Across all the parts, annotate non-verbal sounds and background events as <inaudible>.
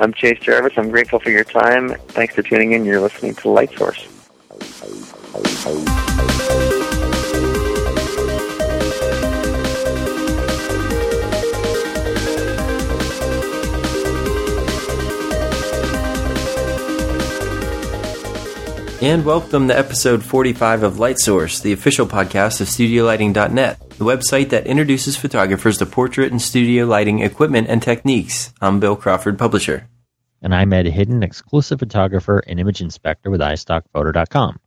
I'm Chase Jarvis. I'm grateful for your time. Thanks for tuning in. You're listening to Light Source. And welcome to episode 45 of Light Source, the official podcast of StudioLighting.net, the website that introduces photographers to portrait and studio lighting equipment and techniques. I'm Bill Crawford, publisher. And I'm Ed Hidden, exclusive photographer and image inspector with iStockPhoto.com.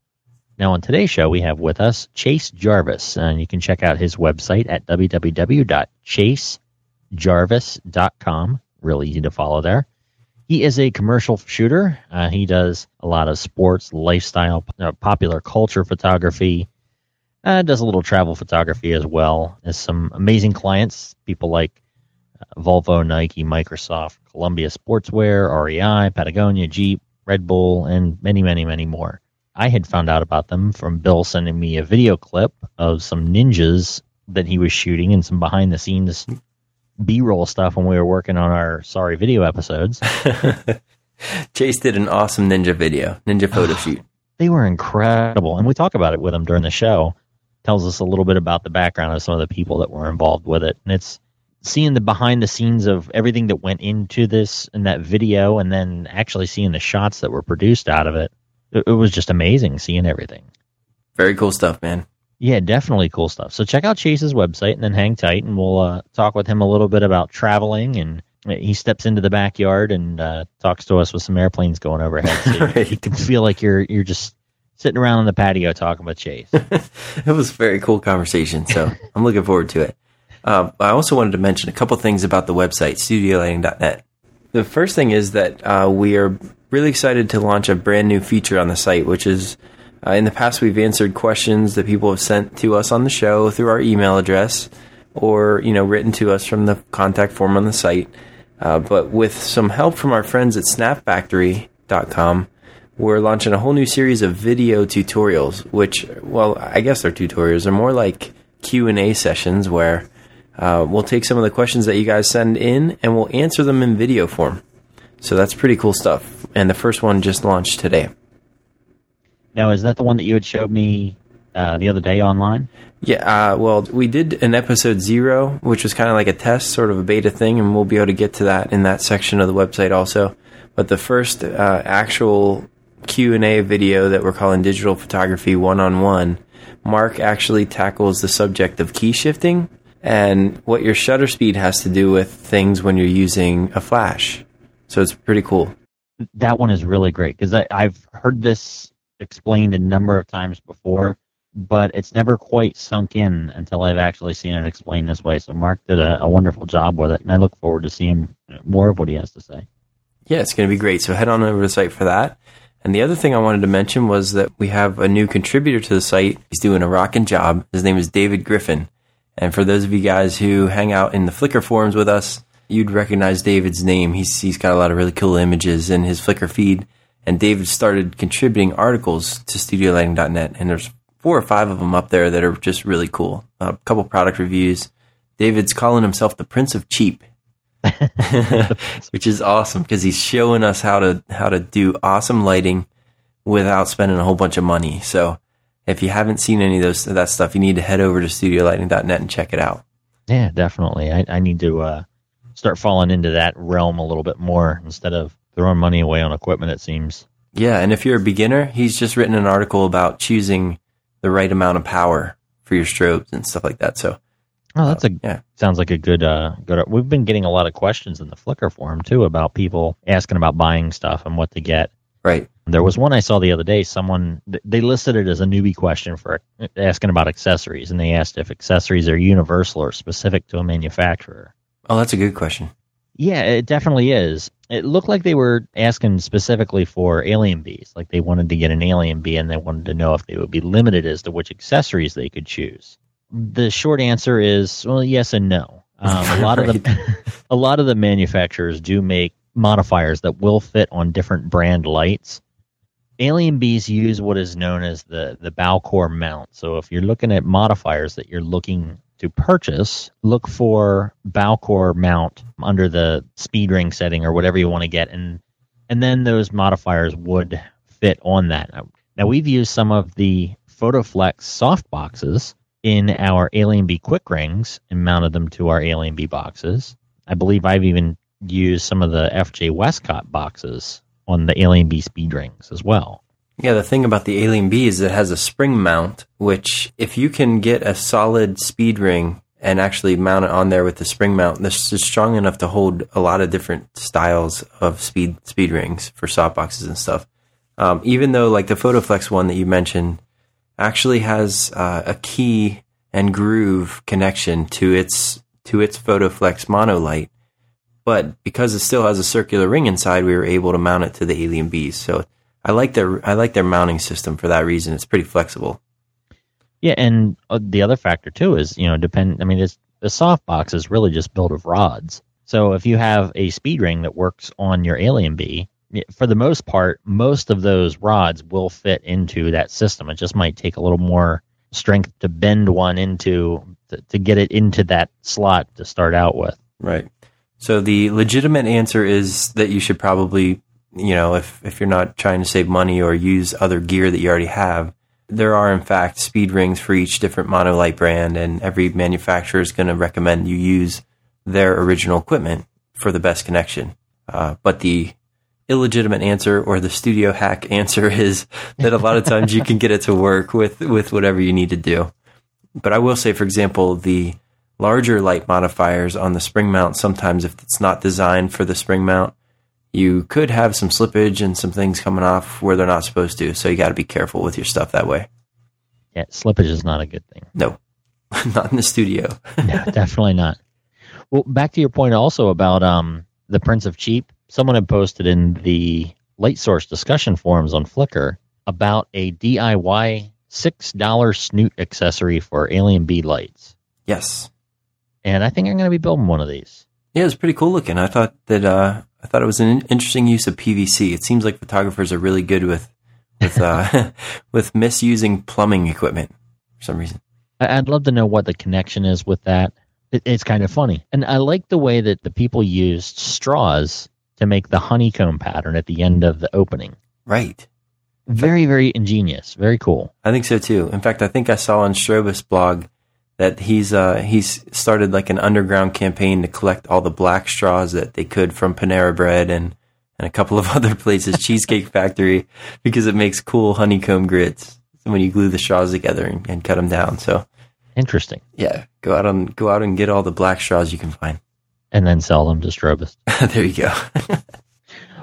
Now, on today's show, we have with us Chase Jarvis, and you can check out his website at www.chasejarvis.com. Really easy to follow there. He is a commercial shooter. Uh, he does a lot of sports, lifestyle, uh, popular culture photography. Uh, does a little travel photography as well. Has some amazing clients, people like Volvo, Nike, Microsoft, Columbia Sportswear, REI, Patagonia, Jeep, Red Bull, and many, many, many more. I had found out about them from Bill sending me a video clip of some ninjas that he was shooting and some behind the scenes B-roll stuff when we were working on our sorry video episodes. <laughs> Chase did an awesome ninja video, ninja photo <sighs> shoot. They were incredible, and we talk about it with him during the show. Tells us a little bit about the background of some of the people that were involved with it, and it's seeing the behind the scenes of everything that went into this and that video, and then actually seeing the shots that were produced out of it. It, it was just amazing seeing everything. Very cool stuff, man. Yeah, definitely cool stuff. So check out Chase's website and then hang tight, and we'll uh, talk with him a little bit about traveling. And he steps into the backyard and uh, talks to us with some airplanes going overhead. So <laughs> right. you can feel like you're you're just sitting around on the patio talking with Chase. <laughs> it was a very cool conversation, so <laughs> I'm looking forward to it. Uh, I also wanted to mention a couple things about the website, studiolighting.net. The first thing is that uh, we are really excited to launch a brand new feature on the site, which is uh, in the past, we've answered questions that people have sent to us on the show through our email address, or you know, written to us from the contact form on the site. Uh, but with some help from our friends at SnapFactory.com, we're launching a whole new series of video tutorials. Which, well, I guess they're tutorials. They're more like Q and A sessions where uh, we'll take some of the questions that you guys send in and we'll answer them in video form. So that's pretty cool stuff. And the first one just launched today. Now, is that the one that you had showed me uh, the other day online? Yeah, uh, well, we did an episode zero, which was kind of like a test, sort of a beta thing, and we'll be able to get to that in that section of the website also. But the first uh, actual Q and A video that we're calling Digital Photography One on One, Mark actually tackles the subject of key shifting and what your shutter speed has to do with things when you're using a flash. So it's pretty cool. That one is really great because I've heard this explained a number of times before, but it's never quite sunk in until I've actually seen it explained this way. So Mark did a, a wonderful job with it, and I look forward to seeing more of what he has to say. Yeah, it's going to be great. So head on over to the site for that. And the other thing I wanted to mention was that we have a new contributor to the site. He's doing a rocking job. His name is David Griffin. And for those of you guys who hang out in the Flickr forums with us, you'd recognize David's name. He's he's got a lot of really cool images in his Flickr feed and David started contributing articles to StudioLighting.net, and there's four or five of them up there that are just really cool. A couple product reviews. David's calling himself the Prince of Cheap, <laughs> which is awesome because he's showing us how to how to do awesome lighting without spending a whole bunch of money. So if you haven't seen any of those that stuff, you need to head over to StudioLighting.net and check it out. Yeah, definitely. I, I need to uh, start falling into that realm a little bit more instead of throwing money away on equipment, it seems. Yeah, and if you're a beginner, he's just written an article about choosing the right amount of power for your strobes and stuff like that. So, oh, that's uh, a yeah. Sounds like a good uh good. We've been getting a lot of questions in the Flickr forum too about people asking about buying stuff and what to get. Right. There was one I saw the other day. Someone they listed it as a newbie question for asking about accessories, and they asked if accessories are universal or specific to a manufacturer. Oh, that's a good question. Yeah, it definitely is. It looked like they were asking specifically for alien bees. Like they wanted to get an alien bee and they wanted to know if they would be limited as to which accessories they could choose. The short answer is well, yes and no. Um, a lot right. of the <laughs> <laughs> a lot of the manufacturers do make modifiers that will fit on different brand lights. Alien Bees use what is known as the the Balcar mount. So if you're looking at modifiers that you're looking to purchase, look for Balcar mount under the speed ring setting or whatever you want to get, and and then those modifiers would fit on that. Now we've used some of the PhotoFlex soft boxes in our Alien Bee quick rings and mounted them to our Alien Bee boxes. I believe I've even used some of the FJ Westcott boxes on the Alien Bee speed rings as well. Yeah, the thing about the Alien Bee is it has a spring mount, which if you can get a solid speed ring and actually mount it on there with the spring mount, this is strong enough to hold a lot of different styles of speed speed rings for softboxes and stuff. Um, even though like the PhotoFlex one that you mentioned actually has uh, a key and groove connection to its to its PhotoFlex monolight, but because it still has a circular ring inside, we were able to mount it to the Alien Bees. So I like their I like their mounting system for that reason. It's pretty flexible. Yeah, and uh, the other factor too is you know depend. I mean, it's, the soft box is really just built of rods. So if you have a speed ring that works on your Alien Bee, for the most part, most of those rods will fit into that system. It just might take a little more strength to bend one into to, to get it into that slot to start out with. Right. So the legitimate answer is that you should probably, you know, if, if you're not trying to save money or use other gear that you already have, there are in fact speed rings for each different monolight brand and every manufacturer is going to recommend you use their original equipment for the best connection. Uh, but the illegitimate answer or the studio hack <laughs> answer is that a lot of times you can get it to work with, with whatever you need to do. But I will say, for example, the larger light modifiers on the spring mount, sometimes if it's not designed for the spring mount, you could have some slippage and some things coming off where they're not supposed to. So you got to be careful with your stuff that way. Yeah, slippage is not a good thing. No, <laughs> not in the studio. <laughs> no, definitely not. Well, back to your point also about um, the Prince of Cheap. Someone had posted in the Light Source discussion forums on Flickr about a DIY $6 snoot accessory for Alien Bee lights. Yes and I think I'm going to be building one of these. Yeah, it's pretty cool looking. I thought that uh, I thought it was an interesting use of PVC. It seems like photographers are really good with with uh, <laughs> with misusing plumbing equipment for some reason. I'd love to know what the connection is with that. It's kind of funny, and I like the way that the people used straws to make the honeycomb pattern at the end of the opening. Right. Very, very ingenious. Very cool. I think so too. In fact, I think I saw on Strobist blog that he's uh, he's started like an underground campaign to collect all the black straws that they could from Panera Bread and and a couple of <laughs> other places, Cheesecake Factory, because it makes cool honeycomb grids when you glue the straws together and, and cut them down. So interesting. Yeah, go out and go out and get all the black straws you can find, and then sell them to Strobist. <laughs> there you go.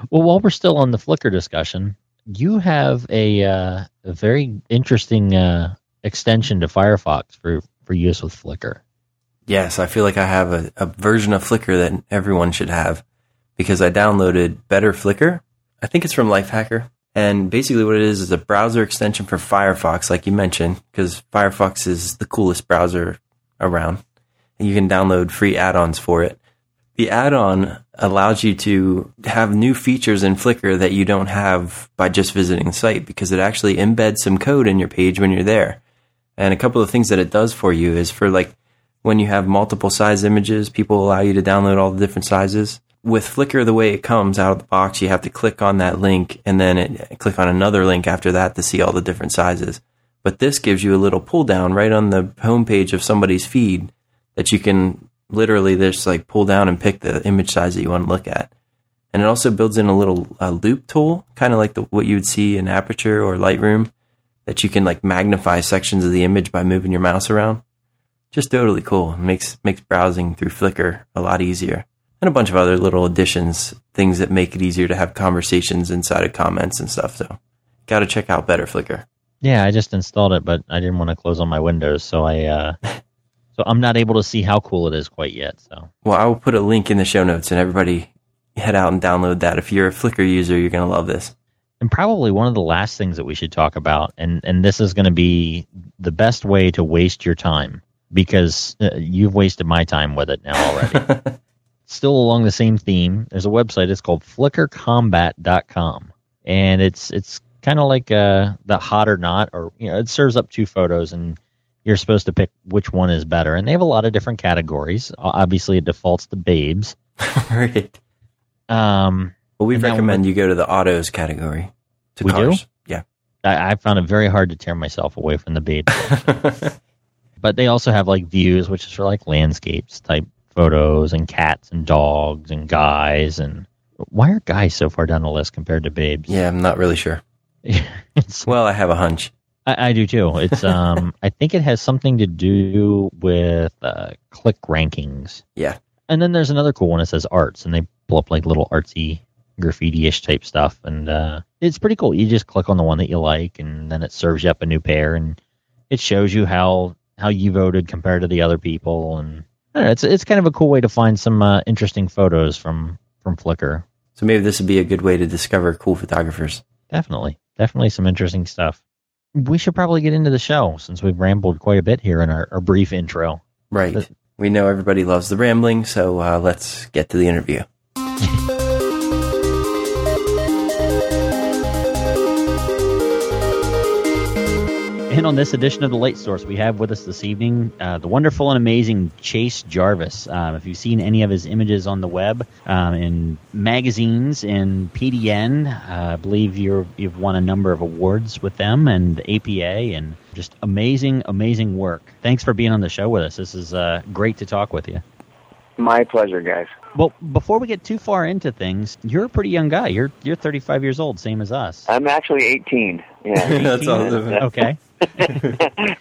well, while we're still on the Flickr discussion, you have a, uh, a very interesting uh, extension to Firefox for for use with Flickr. Yes, I feel like I have a, a version of Flickr that everyone should have because I downloaded Better Flickr. I think it's from Lifehacker. And basically, what it is is a browser extension for Firefox, like you mentioned, because Firefox is the coolest browser around. And you can download free add ons for it. The add on allows you to have new features in Flickr that you don't have by just visiting the site because it actually embeds some code in your page when you're there. And a couple of things that it does for you is for like when you have multiple size images, people allow you to download all the different sizes. With Flickr, the way it comes out of the box, you have to click on that link and then it, click on another link after that to see all the different sizes. But this gives you a little pull down right on the homepage of somebody's feed that you can literally just like pull down and pick the image size that you want to look at. And it also builds in a little uh, loupe tool, kind of like the, what you would see in Aperture or Lightroom, that you can like magnify sections of the image by moving your mouse around. Just totally cool. It makes makes browsing through Flickr a lot easier. And a bunch of other little additions, things that make it easier to have conversations inside of comments and stuff. So, got to check out Better Flickr. Yeah, I just installed it, but I didn't want to close on my windows, so I uh, <laughs> so I'm not able to see how cool it is quite yet. So, well, I will put a link in the show notes, and everybody head out and download that. If you're a Flickr user, you're gonna love this and probably one of the last things that we should talk about and and this is going to be the best way to waste your time because uh, you've wasted my time with it now already <laughs> still along the same theme there's a website it's called flickrcombat.com and it's it's kind of like uh, the hot or not, or you know, it serves up two photos, and you're supposed to pick which one is better. And they have a lot of different categories. Obviously, it defaults to babes. <laughs> right. Um, Well, we And recommend you go to the autos category. To We do? Yeah. I, I found it very hard to tear myself away from the babe. <laughs> but they also have like views, which is for like landscapes type photos and cats and dogs and guys. And why are guys so far down the list compared to babes? yeah, I'm not really sure. <laughs> Well, I have a hunch. I, I do too. It's <laughs> um, I think it has something to do with uh, click rankings. Yeah. And then there's another cool one. It says arts, and they pull up like little artsy graffiti-ish type stuff, and uh, it's pretty cool. You just click on the one that you like, and then it serves you up a new pair, and it shows you how how you voted compared to the other people, and I don't know, it's it's kind of a cool way to find some uh, interesting photos from from Flickr. So maybe this would be a good way to discover cool photographers. Definitely, definitely some interesting stuff. We should probably get into the show since we've rambled quite a bit here in our, our brief intro. Right. But- we know everybody loves the rambling, so uh, let's get to the interview. And on this edition of the Light Source, we have with us this evening uh, the wonderful and amazing Chase Jarvis. Um, if you've seen any of his images on the web, um, in magazines, in PDN, uh, I believe you're, you've won a number of awards with them and APA, and just amazing, amazing work. Thanks for being on the show with us. This is uh, great to talk with you. My pleasure, guys. Well, before we get too far into things, you're a pretty young guy. You're you're 35 years old, same as us. I'm actually 18. Yeah. <laughs> That's awesome. Okay. <laughs> <laughs>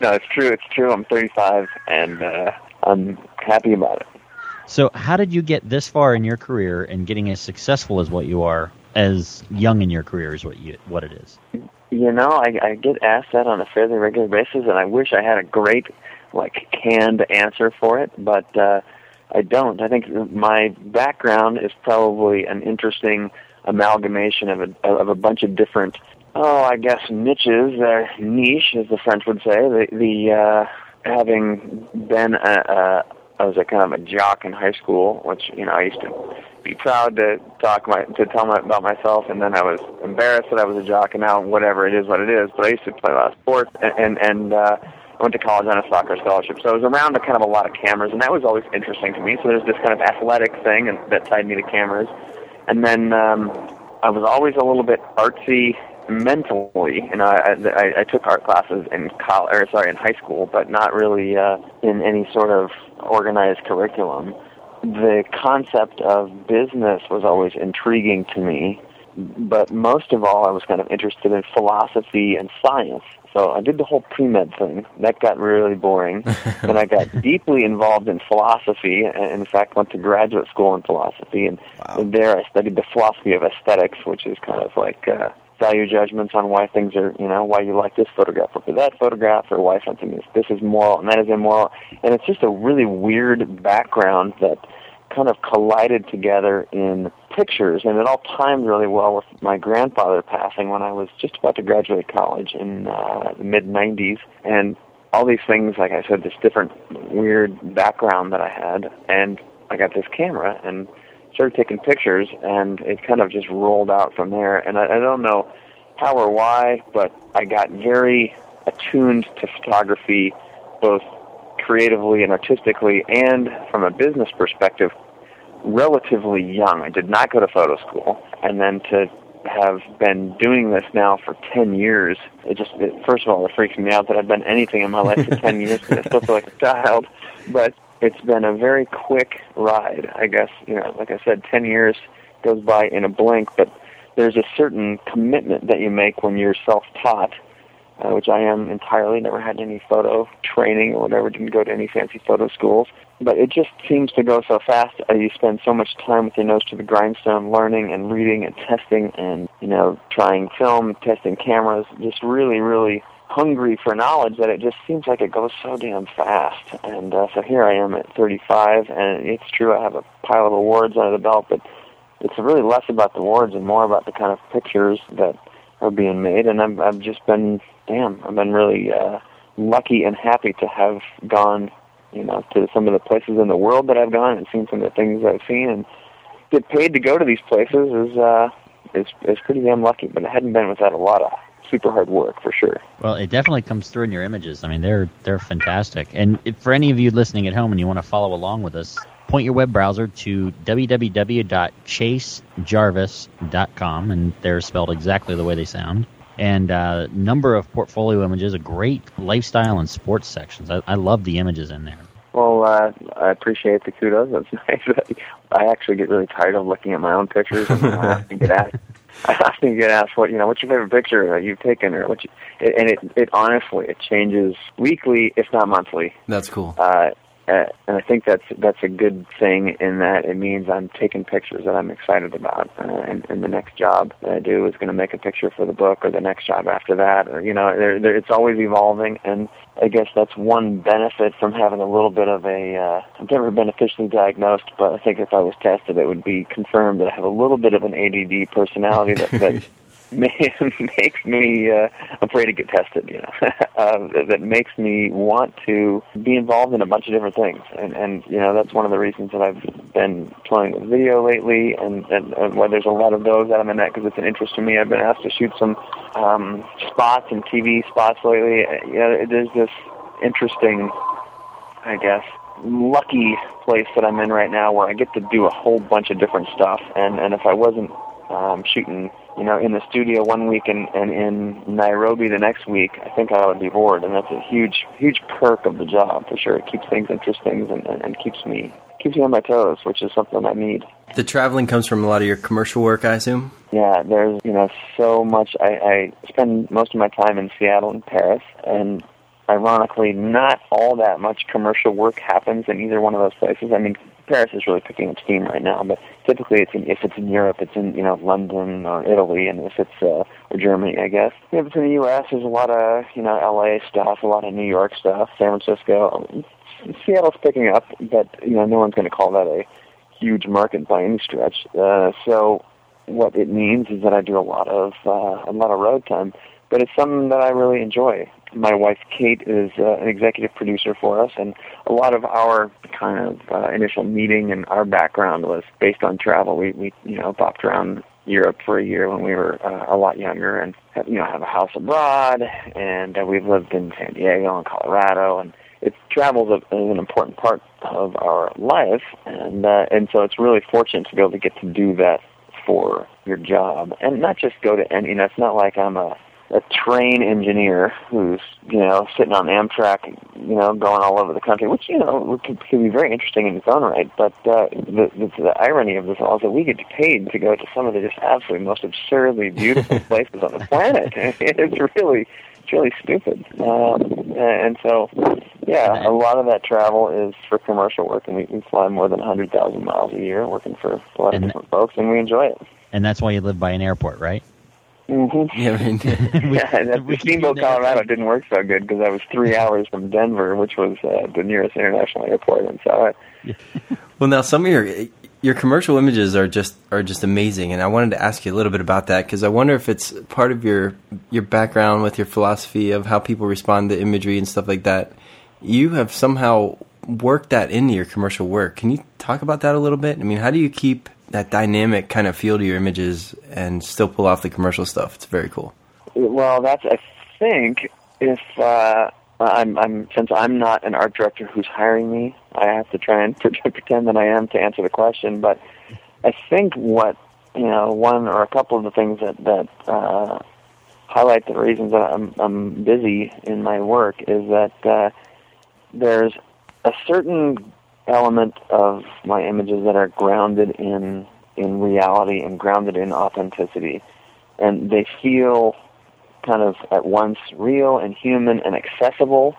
no, it's true. It's true. I'm 35, and uh, I'm happy about it. So, how did you get this far in your career and getting as successful as what you are, as young in your career is what you what it is? You know, I, I get asked that on a fairly regular basis, and I wish I had a great, like, canned answer for it, but uh, I don't. I think my background is probably an interesting amalgamation of a of a bunch of different, oh, I guess niches, uh, niche, as the French would say. The the uh, having been a, a I was a kind of a jock in high school, which you know I used to be proud to talk my to tell my, about myself, and then I was embarrassed that I was a jock, and now whatever it is, what it is. But I used to play a lot of sports, and and, and uh, went to college on a soccer scholarship, so I was around a kind of a lot of cameras, and that was always interesting to me. So there's this kind of athletic thing and, that tied me to cameras, and then um, I was always a little bit artsy mentally. Know, I, I, I took art classes in college, or sorry, in high school, but not really uh, in any sort of organized curriculum. The concept of business was always intriguing to me, but most of all, I was kind of interested in philosophy and science. So I did the whole pre-med thing. That got really boring. <laughs> then I got deeply involved in philosophy, and in fact went to graduate school in philosophy. And there I studied the philosophy of aesthetics, which is kind of like uh, value judgments on why things are, you know, why you like this photograph over that photograph, or why something is this is moral and that is immoral. And it's just a really weird background that kind of collided together in pictures, and it all timed really well with my grandfather passing when I was just about to graduate college in uh, the mid 90s. And all these things, like I said, this different weird background that I had, and I got this camera and started taking pictures, and it kind of just rolled out from there. And I, I don't know how or why, but I got very attuned to photography, both creatively and artistically, and from a business perspective, relatively young. I did not go to photo school, and then to have been doing this now for 10 years, it just, it, first of all, it freaks me out that I've done anything in my life for 10 years because I still feel like a child, but it's been a very quick ride, I guess. You know, like I said, 10 years goes by in a blink, but there's a certain commitment that you make when you're self-taught uh, which I am entirely. Never had any photo training or whatever. Didn't go to any fancy photo schools. But it just seems to go so fast. Uh, you spend so much time with your nose to the grindstone, learning and reading and testing, and you know, trying film, testing cameras. Just really, really hungry for knowledge that it just seems like it goes so damn fast. And uh, so here I am at 35, and it's true I have a pile of awards under the belt, but it's really less about the awards and more about the kind of pictures that are being made. And I've, I've just been damn, I've been really uh, lucky and happy to have gone, you know, to some of the places in the world that I've gone and seen some of the things I've seen and get paid to go to these places is uh is is pretty damn lucky. But I hadn't been without a lot of super hard work for sure. Well, it definitely comes through in your images. I mean, they're they're fantastic. And for any of you listening at home and you want to follow along with us, point your web browser to www.chasejarvis.com, and they're spelled exactly the way they sound. And uh, number of portfolio images, a great lifestyle and sports sections. I, I love the images in there. Well, uh, I appreciate the kudos. <laughs> That's nice. I actually get really tired of looking at my own pictures and I often get asked. <laughs> I often get asked, "What you know? What's your favorite picture that you've taken?" Or what? You, and it, it honestly, it changes weekly, if not monthly. That's cool. Uh, uh, and I think that's that's a good thing in that it means I'm taking pictures that I'm excited about, uh, and, and the next job that I do is going to make a picture for the book, or the next job after that, or you know, there, there, it's always evolving, and I guess that's one benefit from having a little bit of a. Uh, I've never been officially diagnosed, but I think if I was tested, it would be confirmed that I have a little bit of an ADD personality that. that <laughs> <laughs> makes me uh, afraid to get tested. You know, uh, <laughs> that makes me want to be involved in a bunch of different things, and and you know that's one of the reasons that I've been toying with video lately, and and, and why there's a lot of those that I'm in that because it's an interest to me. I've been asked to shoot some um, spots and TV spots lately. You know, there's this interesting, I guess, lucky place that I'm in right now where I get to do a whole bunch of different stuff, and and if I wasn't um, shooting you know, in the studio one week and, and in Nairobi the next week, I think I would be bored, and that's a huge, huge perk of the job for sure. It keeps things interesting and, and, and keeps me keeps me on my toes, which is something I need. The traveling comes from a lot of your commercial work, I assume. Yeah, there's you know so much. I, I spend most of my time in Seattle and Paris, and ironically, not all that much commercial work happens in either one of those places. I mean, Paris is really picking up steam right now, but typically it's in, if it's in Europe, it's in you know London or Italy, and if it's uh, or Germany, I guess. If it's in the U.S., there's a lot of you know L.A. stuff, a lot of New York stuff, San Francisco. Seattle's picking up, but you know no one's going to call that a huge market by any stretch. Uh, so what it means is that I do a lot of uh, a lot of road time, but it's something that I really enjoy my wife Kate is uh, an executive producer for us, and a lot of our kind of uh, initial meeting and our background was based on travel. We we you know bopped around Europe for a year when we were uh, a lot younger, and have, you know have a house abroad, and uh, we've lived in San Diego and Colorado, and it travels is an important part of our life, and uh, and so it's really fortunate to be able to get to do that for your job, and not just go to any. You know, it's not like I'm a a train engineer who's you know sitting on Amtrak, you know, going all over the country, which you know could, could be very interesting in its own right. But uh, the, the the irony of this all is that we get paid to go to some of the just absolutely most absurdly beautiful <laughs> places on the planet. <laughs> it's really it's really stupid. Um, and so, yeah, a lot of that travel is for commercial work, and we, we fly more than 100,000 miles a year working for a lot of different folks, and we enjoy it. And that's why you live by an airport, right? Mm-hmm. <laughs> Yeah, I mean, <laughs> yeah, that Steamboat, Colorado didn't work so good because I was three hours from Denver, which was uh, the nearest international airport, and so. I, <laughs> well, now some of your your commercial images are just are just amazing, and I wanted to ask you a little bit about that because I wonder if it's part of your your background with your philosophy of how people respond to imagery and stuff like that. You have somehow worked that into your commercial work. Can you talk about that a little bit? I mean, how do you keep that dynamic kind of feel to your images and still pull off the commercial stuff. It's very cool. Well, that's I think if uh, I'm, I'm since I'm not an art director who's hiring me, I have to try and <laughs> pretend that I am to answer the question. But I think what you know, one or a couple of the things that that uh, highlight the reasons that I'm, I'm busy in my work is that uh, there's a certain element of my images that are grounded in in reality and grounded in authenticity, and they feel kind of at once real and human and accessible.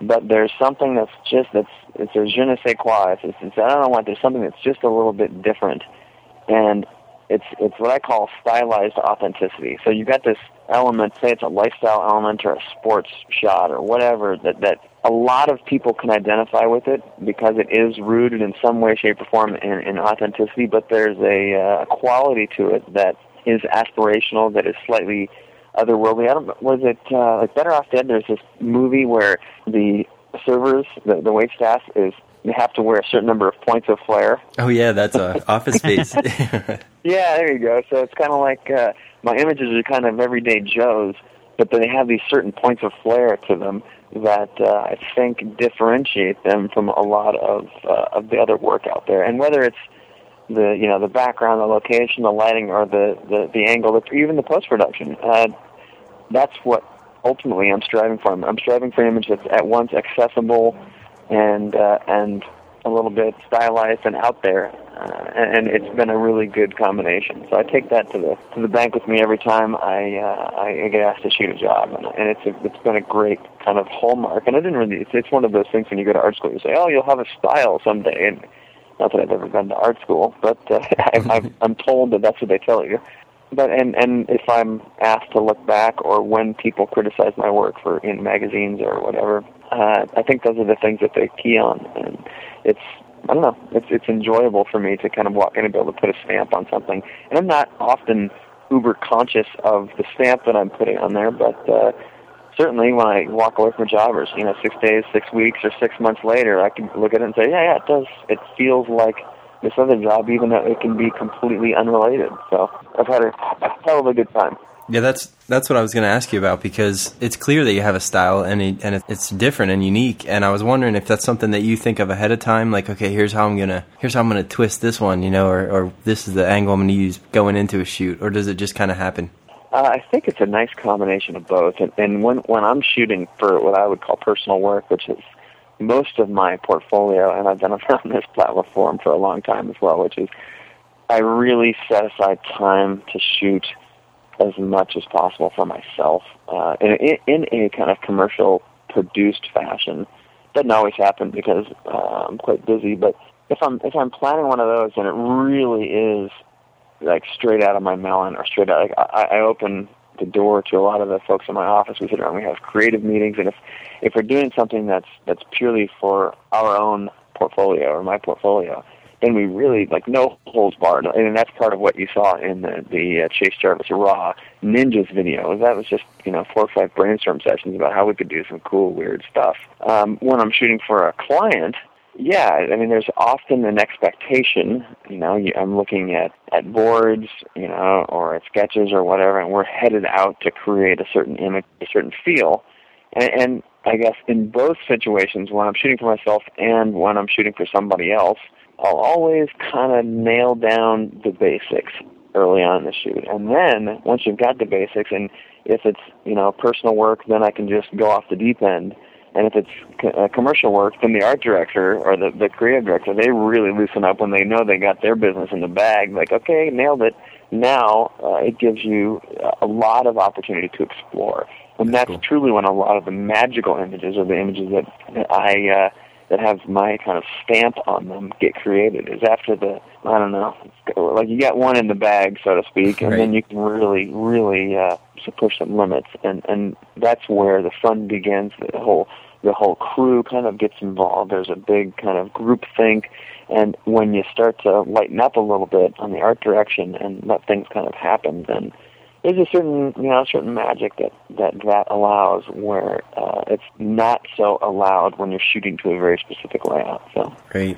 But there's something that's just that's it's a je ne sais quoi. It's, it's, I don't know what. There's something that's just a little bit different, and it's it's what I call stylized authenticity. So you've got this element, say it's a lifestyle element or a sports shot or whatever, that that a lot of people can identify with it because it is rooted in some way, shape, or form in, in authenticity. But there's a uh, quality to it that is aspirational, that is slightly otherworldly. I don't was it uh, like Better Off Dead? There's this movie where the servers, the, the wait staff, is you have to wear a certain number of points of flair. Oh yeah, that's a <laughs> Office Space. <laughs> <laughs> yeah, there you go. So it's kind of like uh, my images are kind of everyday Joes, but they have these certain points of flair to them that uh, I think differentiate them from a lot of uh, of the other work out there. And whether it's the you know the background, the location, the lighting, or the the, the angle, even the post production, uh, that's what ultimately I'm striving for. I'm striving for an image that's at once accessible and uh, and a little bit stylized and out there, uh, and it's been a really good combination. So I take that to the to the bank with me every time I uh, I get asked to shoot a job, and, and it's a, it's been a great kind of hallmark. And I didn't really it's, it's one of those things when you go to art school, you say, oh, you'll have a style someday, and not that I've ever been to art school, but uh, <laughs> I'm, I'm I'm told that that's what they tell you but and and if I'm asked to look back or when people criticize my work for in magazines or whatever, uh, I think those are the things that they key on, and it's I don't know, it's it's enjoyable for me to kind of walk in and be able to put a stamp on something, and I'm not often uber conscious of the stamp that I'm putting on there, but uh, certainly when I walk away from a job, or you know, six days, six weeks, or six months later, I can look at it and say, yeah, yeah, it does. It feels like this other job, even though it can be completely unrelated. So I've had a, a hell of a good time. Yeah, that's that's what I was going to ask you about because it's clear that you have a style and it, and it's different and unique. And I was wondering if that's something that you think of ahead of time, like okay, here's how I'm gonna here's how I'm gonna twist this one, you know, or, or this is the angle I'm gonna use going into a shoot, or does it just kind of happen? Uh, I think it's a nice combination of both. And, and when when I'm shooting for what I would call personal work, which is most of my portfolio, and I've been <laughs> on this platform for a long time as well, which is I really set aside time to shoot as much as possible for myself uh, in, in a kind of commercial produced fashion. Doesn't always happen because uh, I'm quite busy, but if I'm if I'm planning one of those and it really is like straight out of my melon or straight out, like I, I open the door to a lot of the folks in my office. We sit around, we have creative meetings, and if if we're doing something that's that's purely for our own portfolio or my portfolio, then we really like no holds barred, and that's part of what you saw in the the uh, Chase Jarvis Raw Ninjas video. That was just you know four or five brainstorm sessions about how we could do some cool, weird stuff. Um, when I'm shooting for a client, yeah, I mean, there's often an expectation. You know, I'm looking at at boards, you know, or at sketches or whatever, and we're headed out to create a certain image, a certain feel. And, and I guess in both situations, when I'm shooting for myself and when I'm shooting for somebody else, I'll always kind of nail down the basics early on in the shoot. And then once you've got the basics, and if it's you know personal work, then I can just go off the deep end and if it's co- uh, commercial work, then the art director or the, the creative director, they really loosen up when they know they got their business in the bag. Like, okay, nailed it. Now uh, it gives you a lot of opportunity to explore. And that's, that's cool. truly when a lot of the magical images or the images that I uh, that have my kind of stamp on them get created is after the I don't know like you got one in the bag so to speak and right. then you can really really uh, push some limits and and that's where the fun begins the whole the whole crew kind of gets involved there's a big kind of group think and when you start to lighten up a little bit on the art direction and let things kind of happen then there's a certain you know certain magic that that that allows where uh, it's not so allowed when you're shooting to a very specific layout. So great.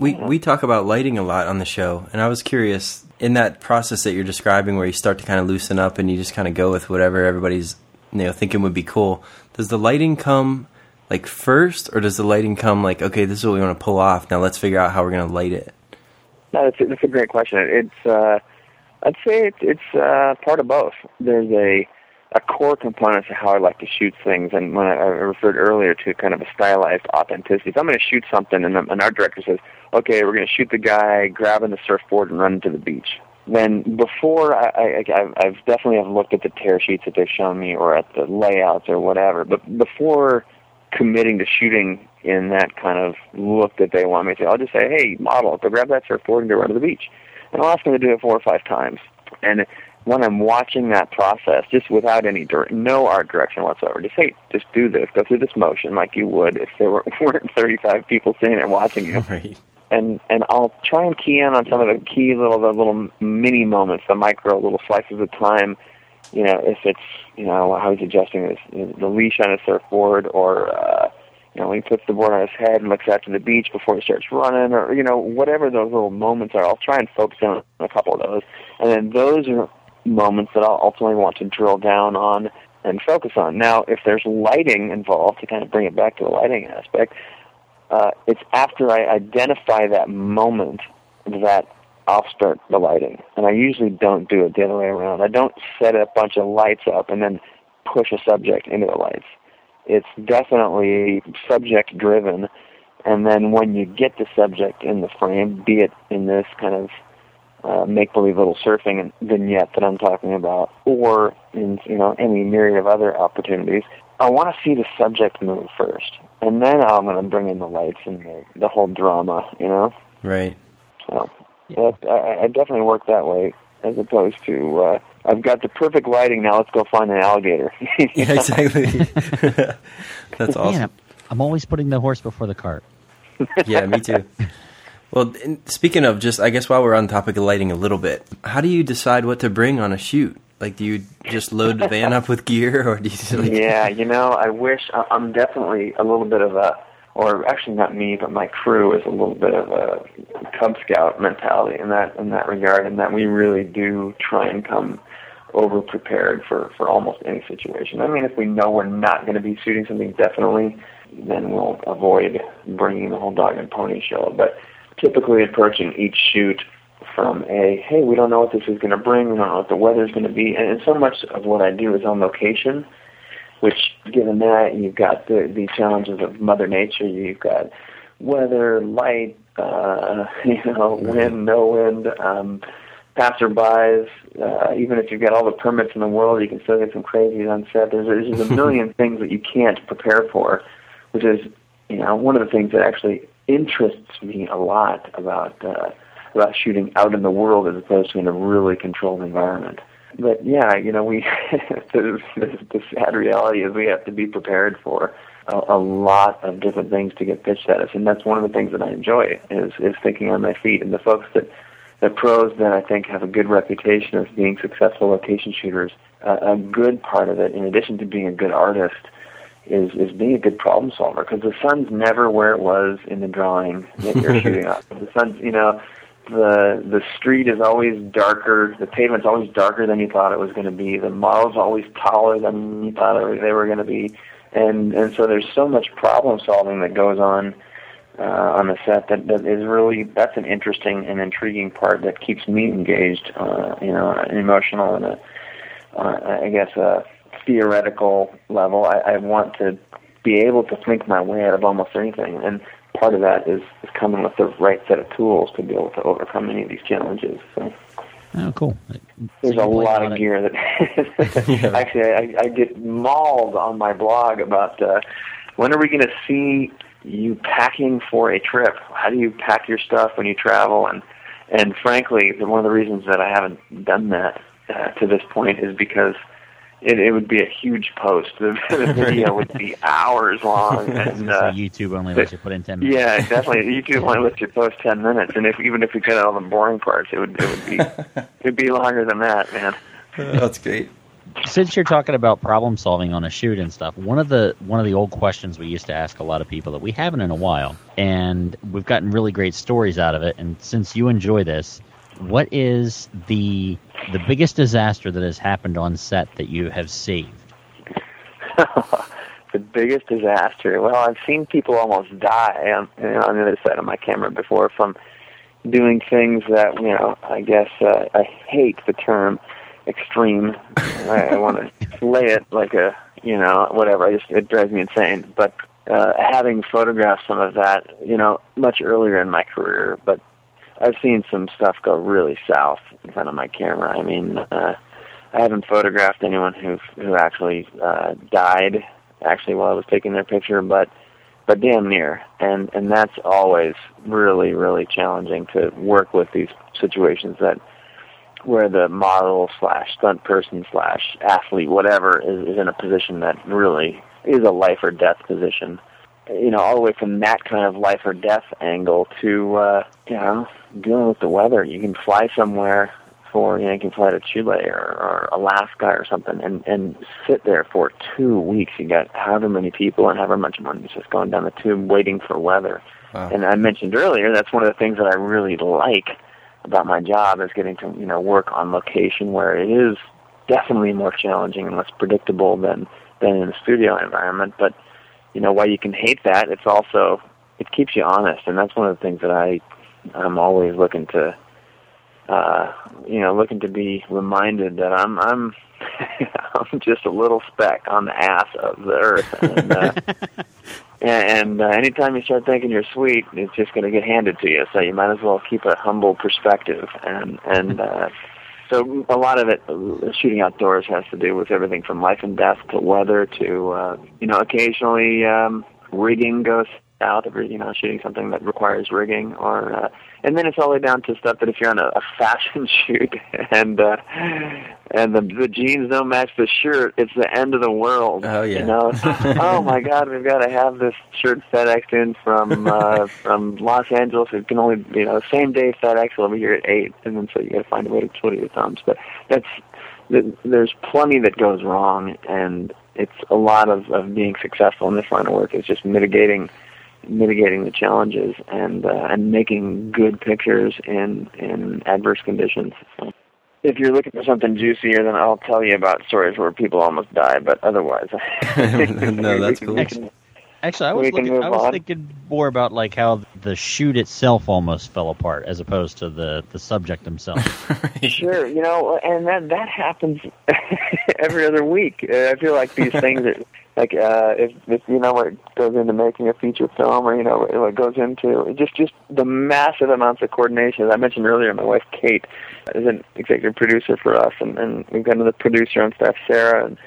We we talk about lighting a lot on the show, and I was curious in that process that you're describing, where you start to kind of loosen up and you just kind of go with whatever everybody's you know thinking would be cool. Does the lighting come like first, or does the lighting come like okay, this is what we want to pull off? Now let's figure out how we're going to light it. No, that's a, that's a great question. It's uh, I'd say it's, it's uh, part of both. There's a a core component to how I like to shoot things, and when I, I referred earlier to kind of a stylized authenticity. If I'm going to shoot something, and an art director says, "Okay, we're going to shoot the guy grabbing the surfboard and running to the beach," then before I, I, I've definitely have looked at the tear sheets that they've shown me, or at the layouts or whatever. But before committing to shooting in that kind of look that they want me to, I'll just say, "Hey, model, go grab that surfboard and go run to the beach." and I'll ask them to do it four or five times. And when I'm watching that process, just without any dir- no art direction whatsoever, just hey, just do this, go through this motion like you would if there were, <laughs> weren't 35 people sitting there watching you. Right. And and I'll try and key in on some of the key little the little mini moments, the micro little slices of time. You know, if it's you know how he's adjusting his, the leash on his surfboard, or uh, you know, when he puts the board on his head and looks out to the beach before he starts running, or you know, whatever those little moments are, I'll try and focus on a couple of those, and then those are moments that I'll ultimately want to drill down on and focus on. Now, if there's lighting involved, to kind of bring it back to the lighting aspect, uh, it's after I identify that moment that I'll start the lighting. And I usually don't do it the other way around. I don't set a bunch of lights up and then push a subject into the lights. It's definitely subject driven. And then when you get the subject in the frame, be it in this kind of uh, make believe little surfing vignette that I'm talking about, or in you know any myriad of other opportunities, I want to see the subject move first, and then I'm going to bring in the lights and the, the whole drama, you know. Right. So yeah. I, I definitely work that way, as opposed to uh, I've got the perfect lighting now. Let's go find an alligator. <laughs> yeah, exactly. <laughs> <laughs> That's awesome. Man, I'm always putting the horse before the cart. yeah, me too. Well, speaking of just, I guess while we're on the topic of lighting a little bit, how do you decide what to bring on a shoot? Like, do you just load the van up with gear, or do you? Like... Yeah, you know, I wish I'm definitely a little bit of a, or actually not me, but my crew is a little bit of a Cub Scout mentality in that in that regard, and that we really do try and come over prepared for for almost any situation. I mean, if we know we're not going to be shooting something, definitely, then we'll avoid bringing the whole dog and pony show, but typically approaching each shoot from a hey, we don't know what this is going to bring, we don't know what the weather's going to be, and, and so much of what I do is on location. Which, given that you've got the the challenges of Mother Nature, you've got weather, light, uh, <laughs> you know, wind, no wind, um, passerbys. Uh, even if you've got all the permits in the world, you can still get some crazies on set. There's, there's just a <laughs> million things that you can't prepare for, which is, you know, one of the things that actually interests me a lot about uh, about shooting out in the world as opposed to in a really controlled environment. But yeah, you know, we <laughs> the, the sad reality is we have to be prepared for a, a lot of different things to get pitched at us, and that's one of the things that I enjoy is is thinking on my feet. And the folks that the pros that I think have a good reputation as being successful location shooters, uh, a good part of it, in addition to being a good artist, is is being a good problem solver because the sun's never where it was in the drawing that you're <laughs> shooting up. The sun's, you know, the the street is always darker. The pavement's always darker than you thought it was going to be. The model's always taller than you thought they were going to be, and and so there's so much problem solving that goes on uh, on the set that that is really that's an interesting and intriguing part that keeps me engaged. Uh, you know, an emotional and a uh, I guess a theoretical level. I, I want to be able to think my way out of almost anything, and part of that is, is coming with the right set of tools to be able to overcome any of these challenges. So. Oh, cool. There's a lot of gear that yeah. <laughs> <laughs> actually I, I get mauled on my blog about uh, when are we going to see you packing for a trip? How do you pack your stuff when you travel? And and frankly, one of the reasons that I haven't done that uh, to this point is because it, it would be a huge post. The, <laughs> the video would be hours long, <laughs> and uh, YouTube only lets you put in ten minutes. Yeah, <laughs> definitely. YouTube only lets you post ten minutes, and if even if we cut out all the boring parts, it would it would be it'd be longer than that, man. That's great. Since you're talking about problem solving on a shoot and stuff, one of the one of the old questions we used to ask a lot of people that we haven't in a while, and we've gotten really great stories out of it. And since you enjoy this, what is the the biggest disaster that has happened on set that you have saved? <laughs> the biggest disaster. Well, I've seen people almost die on, you know, on the other side of my camera before from doing things that you know. I guess uh, I hate the term extreme. I, I want to <laughs> lay it like a you know whatever. I just it drives me insane. But uh, having photographed some of that, you know, much earlier in my career, but I've seen some stuff go really south in front of my camera. I mean, uh, I haven't photographed anyone who who actually uh, died actually while I was taking their picture, but but damn near. And and that's always really really challenging to work with these situations that where the model slash stunt person slash athlete whatever is, is in a position that really is a life or death position you know, all the way from that kind of life or death angle to, uh, you know, dealing with the weather. You can fly somewhere for, you know, you can fly to Chile or, or Alaska or something and, and sit there for two weeks. You got however many people and however much money is just going down the tube waiting for weather. Wow. And I mentioned earlier, that's one of the things that I really like about my job is getting to, you know, work on location where it is definitely more challenging and less predictable than than in a studio environment. But you know, while you can hate that, it's also it keeps you honest, and that's one of the things that I I'm always looking to uh, you know looking to be reminded that I'm I'm <laughs> I'm just a little speck on the ass of the earth. And, uh, <laughs> and uh, anytime you start thinking you're sweet, it's just going to get handed to you. So you might as well keep a humble perspective. And and <laughs> uh, so a lot of it, uh, shooting outdoors, has to do with everything from life and death to weather to uh, you know occasionally um, rigging goes out if you're know shooting something that requires rigging or uh, and then it's all the way down to stuff that if you're on a, a fashion <laughs> shoot and uh and the the jeans don't match the shirt it's the end of the world Oh, yeah. you know? <laughs> Oh my god we've got to have this shirt FedExed in from <laughs> uh from Los Angeles. It can only you know same day FedEx will be here at eight and then so you got to find a way to twiddle your thumbs. But that's there's plenty that goes wrong and it's a lot of, of being successful in this line of work is just mitigating mitigating the challenges and uh, and making good pictures in in adverse conditions. So if you're looking for something juicier, then I'll tell you about stories where people almost die. But otherwise, <laughs> <laughs> No, that's cool. can- Actually, I was looking. I was on. thinking more about like how the shoot itself almost fell apart, as opposed to the the subject himself. <laughs> Sure, you know, and that that happens every other week. Uh, I feel like these things are like uh, if if you know what goes into making a feature film, or you know what goes into just just the massive amounts of coordination. As I mentioned earlier, my wife Kate is an executive producer for us, and, and we've got another producer on staff, Sarah, and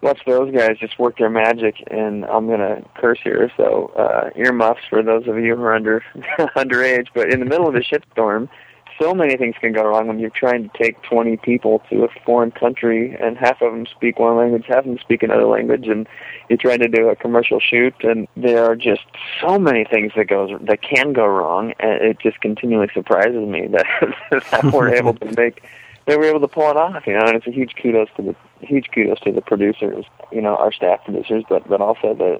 watch those guys just work their magic. And I'm gonna curse here, so uh, earmuffs for those of you who are under <laughs> underage. But in the middle of a shitstorm so many things can go wrong when you're trying to take 20 people to a foreign country and half of them speak one language, half of them speak another language, and you're trying to do a commercial shoot, and there are just so many things that goes that can go wrong, and it just continually surprises me that, <laughs> that we're able to <laughs> make that we're able to pull it off, you know, and it's a huge kudos to the huge kudos to the producers, you know, our staff producers, but but also the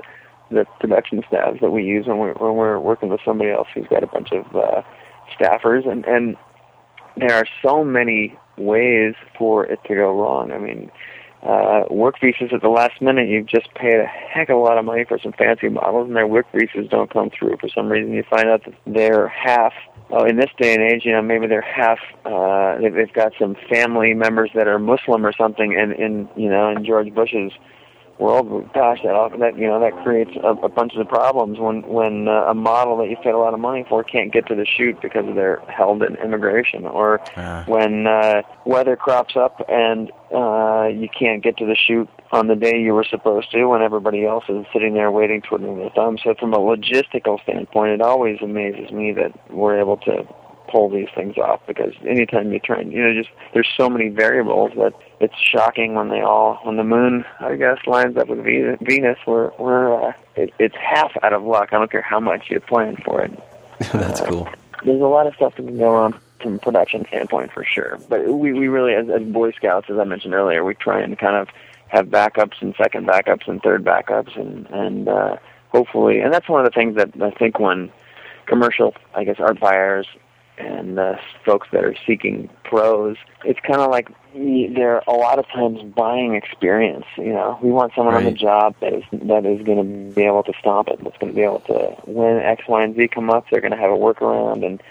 the production staffs that we use when we're when we're working with somebody else who's got a bunch of uh, staffers, and and there are so many ways for it to go wrong. I mean, uh, work visas at the last minute, you've just paid a heck of a lot of money for some fancy models, and their work visas don't come through for some reason. You find out that they're half. Oh, in this day and age, you know, maybe they're half. Uh, they've, got some family members that are Muslim or something, and in you know, in George Bush's world, gosh, that all, that you know that creates a, a bunch of problems when when uh, a model that you paid a lot of money for can't get to the shoot because they're held in immigration, or Ah. when uh, weather crops up and uh, you can't get to the shoot on the day you were supposed to, when everybody else is sitting there waiting, twiddling their thumbs. So from a logistical standpoint, it always amazes me that we're able to pull these things off because anytime you try and you know just there's so many variables that it's shocking when they all when the moon I guess lines up with Venus we're we're uh, it, it's half out of luck. I don't care how much you plan for it. <laughs> That's cool. there's a lot of stuff that can go wrong from a production standpoint for sure. But we we really as, as Boy Scouts as I mentioned earlier we try and kind of have backups and second backups and third backups and and uh, hopefully and that's one of the things that I think when commercial I guess art buyers and uh, folks that are seeking pros, it's kind of like they're a lot of times buying experience. You know, we want someone on the job that is that is going to be able to stomp it. That's going to be able to when X, Y, and Z come up, they're going to have a workaround and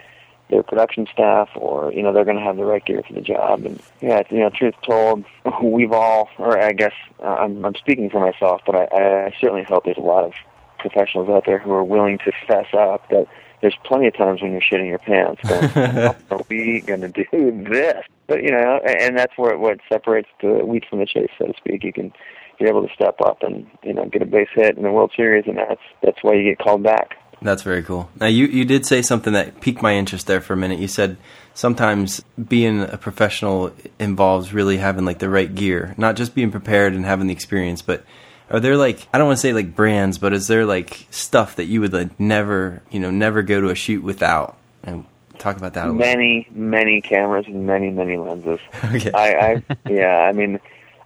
their production staff, or you know, they're going to have the right gear for the job. And yeah, you know, truth told, <laughs> we've all, or I guess uh, I'm, I'm speaking for myself, but I, I certainly hope there's a lot of professionals out there who are willing to fess up that there's plenty of times when you're shitting your pants going, how are we going to do this? But, you know, and that's where what separates the wheat from the chase, so to speak. You can be able to step up and, you know, get a base hit in the World Series, and that's that's why you get called back. That's very cool. Now, you, you did say something that piqued my interest there for a minute. You said sometimes being a professional involves really having like the right gear, not just being prepared and having the experience, but are there like I don't want to say like brands, but is there like stuff that you would like never you know never go to a shoot without? And talk about that a little. Many, many cameras and many, many lenses. <laughs> Okay. I, I yeah, I mean,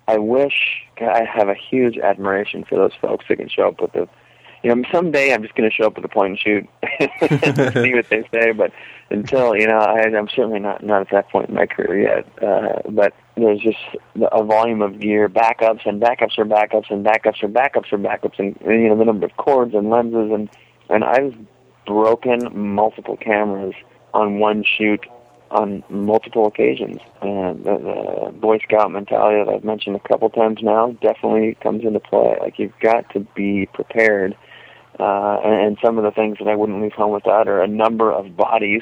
I wish I have a huge admiration for those folks that can show up with the, you know, someday I'm just going to show up with a point and shoot, and <laughs> see what they say. But until you know, I, I'm certainly not not at that point in my career yet. Uh, but there's just a volume of gear, backups and backups or backups and backups or backups or backups, and you know the number of cords and lenses and and I've broken multiple cameras on one shoot on multiple occasions. And the, the Boy Scout mentality that I've mentioned a couple times now definitely comes into play. Like you've got to be prepared. Uh, and, and some of the things that I wouldn't leave home without are a number of bodies,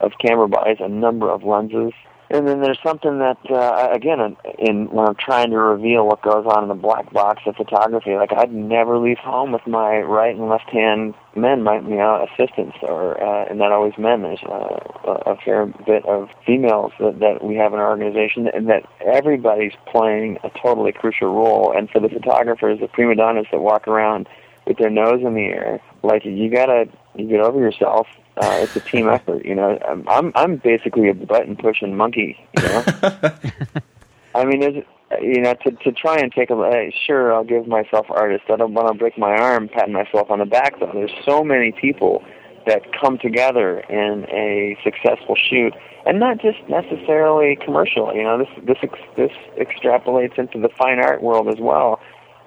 of camera bodies, a number of lenses, and then there's something that uh, again in, when I'm trying to reveal what goes on in the black box of photography, like I'd never leave home with my right and left hand men, my you know assistants, or uh, and not always men. There's uh, a fair bit of females that, that we have in our organization, and that everybody's playing a totally crucial role. And for the photographers, the prima donnas that walk around with their nose in the air, like you gotta you get over yourself uh, it's a team <laughs> effort. You know, I'm I'm basically a button pushing monkey. You know, <laughs> I mean, there's you know to to try and take a uh, sure I'll give myself artist. I don't want to break my arm patting myself on the back though. There's so many people that come together in a successful shoot, and not just necessarily commercial. You know, this this this extrapolates into the fine art world as well.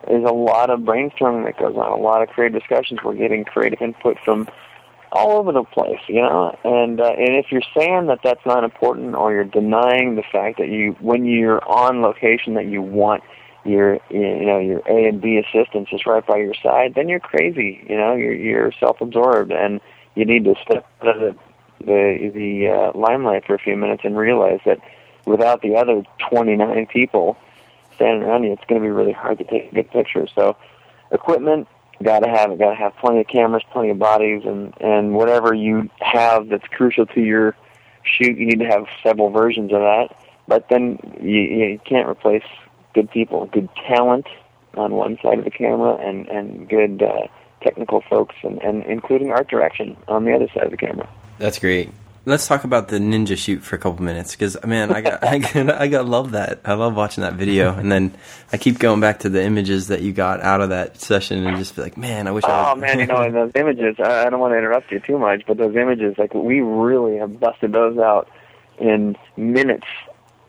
There's a lot of brainstorming that goes on, a lot of creative discussions. We're getting creative input from all over the place, you know. And uh, and if you're saying that that's not important, or you're denying the fact that you, when you're on location, that you want your you know your A and B assistants is right by your side, then you're crazy. You know, you're you're self-absorbed, and you need to step out of the the, the uh, limelight for a few minutes and realize that without the other 29 people standing around you, it's going to be really hard to take a good picture. So, equipment got to have it. Got to have plenty of cameras, plenty of bodies, and and whatever you have that's crucial to your shoot, you need to have several versions of that. But then you, you can't replace good people, good talent on one side of the camera, and and good uh, technical folks, and, and including art direction on the other side of the camera. That's great let's talk about the ninja shoot for a couple minutes because man, I got <laughs> I got I got love that. I love watching that video, and then I keep going back to the images that you got out of that session, and just be like, man, I wish. Oh I man, you know and those images. I, don't want to interrupt you too much, but those images, like we really have busted those out in minutes.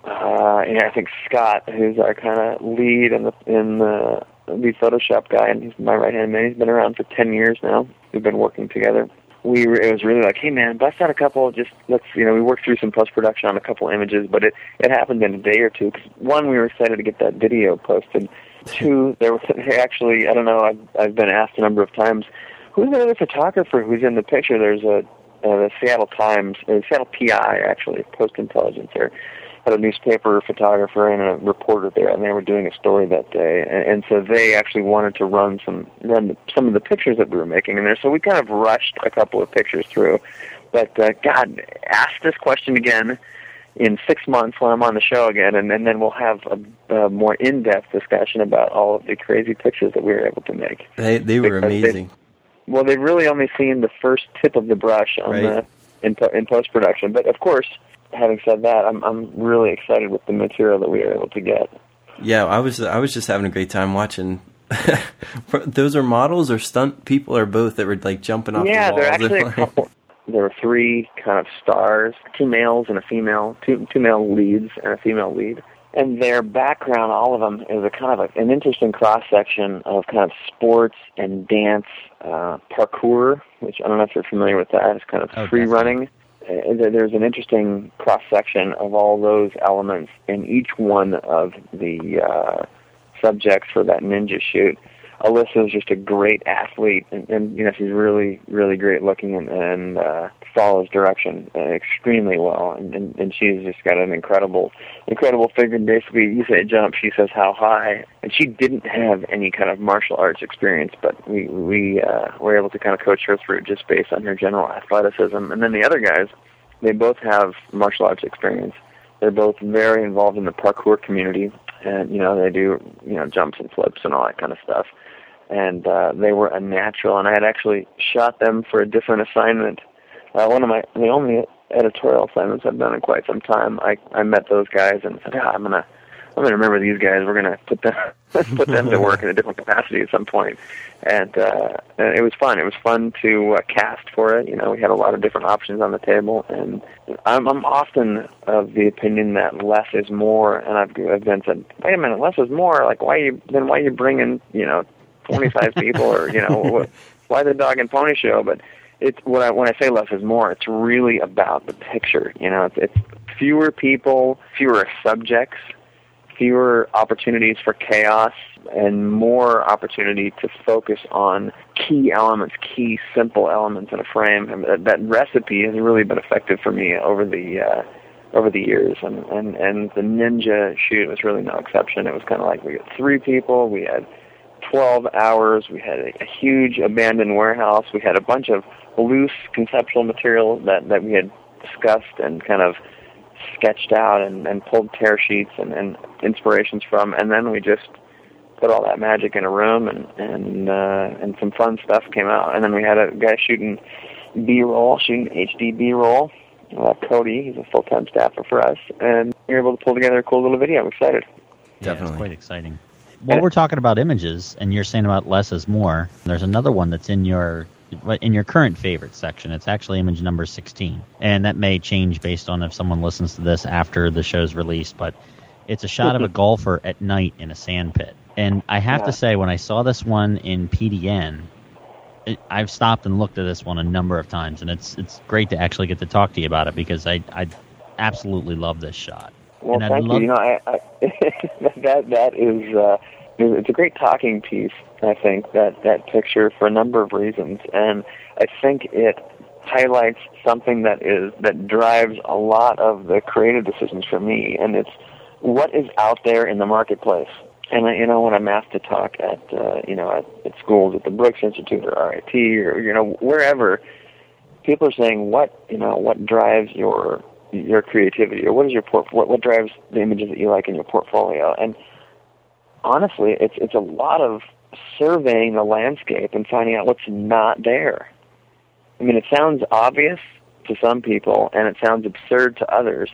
Uh, and I think Scott, who's our kind of lead in the in the lead Photoshop guy, and he's my right hand man. He's been around for ten years now. We've been working together we were, it was really like, hey man, bust out a couple. Just let's you know, we worked through some post production on a couple images, but it it happened in a day or two. Cause one, we were excited to get that video posted. Two, there was <laughs> actually I don't know. I've I've been asked a number of times, who's the other photographer who's in the picture? There's a uh, the Seattle Times, uh, Seattle PI actually, Post Intelligence there had a newspaper photographer and a reporter there, and they were doing a story that day. And, and so they actually wanted to run some run some of the pictures that we were making in there. So we kind of rushed a couple of pictures through. But uh, God, ask this question again in six months when I'm on the show again, and, and then we'll have a, a more in-depth discussion about all of the crazy pictures that we were able to make. They they were Because they- amazing. Well, they've really only seen the first tip of the brush on Right. the in, po- in post production. But of course, having said that, I'm I'm really excited with the material that we were able to get. Yeah, I was I was just having a great time watching. <laughs> Those are models or stunt people or both that were like jumping off yeah, the there are actually a <laughs> couple. There were three kind of stars, two males and a female, two two male leads and a female lead. And their background, all of them, is a kind of a, an interesting cross section of kind of sports and dance, uh, parkour, which I don't know if you're familiar with that. It's kind of Oh, free running. Uh, there- there's an interesting cross section of all those elements in each one of the uh, subjects for that ninja shoot. Alyssa is just a great athlete, and, and you know she's really, really great looking, and, and uh, follows direction uh, extremely well, and, and and she's just got an incredible, incredible figure. And basically, you say jump, she says how high, and she didn't have any kind of martial arts experience, but we we uh, were able to kind of coach her through just based on her general athleticism. And then the other guys, they both have martial arts experience. They're both very involved in the parkour community, and you know they do you know jumps and flips and all that kind of stuff. And uh, they were a natural, and I had actually shot them for a different assignment. Uh, one of my the only editorial assignments I've done in quite some time. I I met those guys and said, ah, I'm gonna I'm going to remember these guys. We're going to put them <laughs> put them to <laughs> work in a different capacity at some point. And, uh, and it was fun. It was fun to uh, cast for it. You know, we had a lot of different options on the table, and I'm, I'm often of the opinion that less is more. And I've, I've been said, wait a minute, less is more. Like, why you then why you bringing you know 25 <laughs> people or you know why the dog and pony show? But it's what I when I say less is more, it's really about the picture. You know, it's, it's fewer people, fewer subjects, fewer opportunities for chaos, and more opportunity to focus on key elements, key simple elements in a frame. And that, that recipe has really been effective for me over the uh, over the years, and and and the ninja shoot was really no exception. It was kind of like we had three people, we had 12 hours, we had a, a huge abandoned warehouse, we had a bunch of loose conceptual material that that we had discussed and kind of sketched out and, and pulled tear sheets and, and inspirations from, and then we just put all that magic in a room, and and uh, and some fun stuff came out. And then we had a guy shooting B-roll, shooting HD B-roll. Uh, Cody, he's a full-time staffer for us, and we were able to pull together a cool little video. I'm excited. Yeah, Definitely. it's quite exciting. While we're talking about images, and you're saying about less is more, there's another one that's in your in your current favorite section. It's actually image number 16, and that may change based on if someone listens to this after the show's released. But it's a shot of a <laughs> golfer at night in a sand pit, and I have Yeah. to say, when I saw this one in PDN, it, I've stopped and looked at this one a number of times, and it's it's great to actually get to talk to you about it because I I absolutely love this shot. Well, And thank love- you. You know, I, I <laughs> that that is uh, it's a great talking piece. I think that that picture for a number of reasons, and I think it highlights something that is that drives a lot of the creative decisions for me, and it's what is out there in the marketplace. And you know, when I'm asked to talk at uh, you know at, at schools at the Brooks Institute or RIT or you know wherever, people are saying what you know what drives your your creativity or what is your port what what drives the images that you like in your portfolio and honestly it's it's a lot of surveying the landscape and finding out what's not there. I mean it sounds obvious to some people and it sounds absurd to others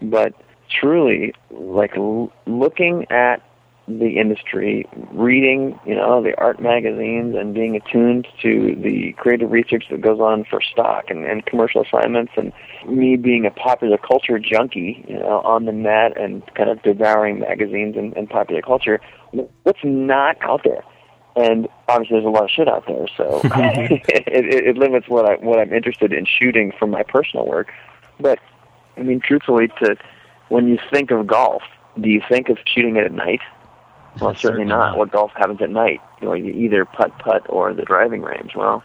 but truly like l- looking at the industry, reading, you know, the art magazines and being attuned to the creative research that goes on for stock and, and commercial assignments and me being a popular culture junkie, you know, on the net and kind of devouring magazines and, and popular culture, what's not out there? And obviously there's a lot of shit out there, so <laughs> <laughs> it, it, it limits what I what I'm interested in shooting for my personal work. But I mean truthfully to when you think of golf, do you think of shooting it at night? Well, certainly, not. What golf happens at night? You know, you either putt putt or the driving range. Well,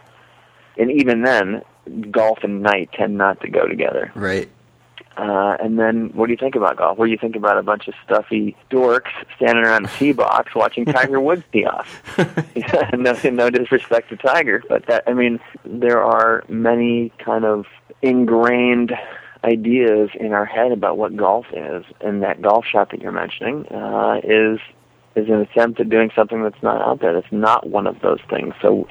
and even then, golf and night tend not to go together. Right. Uh, and then, what do you think about golf? What do you think about a bunch of stuffy dorks standing around the tee box watching <laughs> Tiger Woods tee off? <laughs> <laughs> no, no disrespect to Tiger, but that I mean, there are many kind of ingrained ideas in our head about what golf is, and that golf shot that you're mentioning uh, is is an attempt at doing something that's not out there. That's not one of those things. So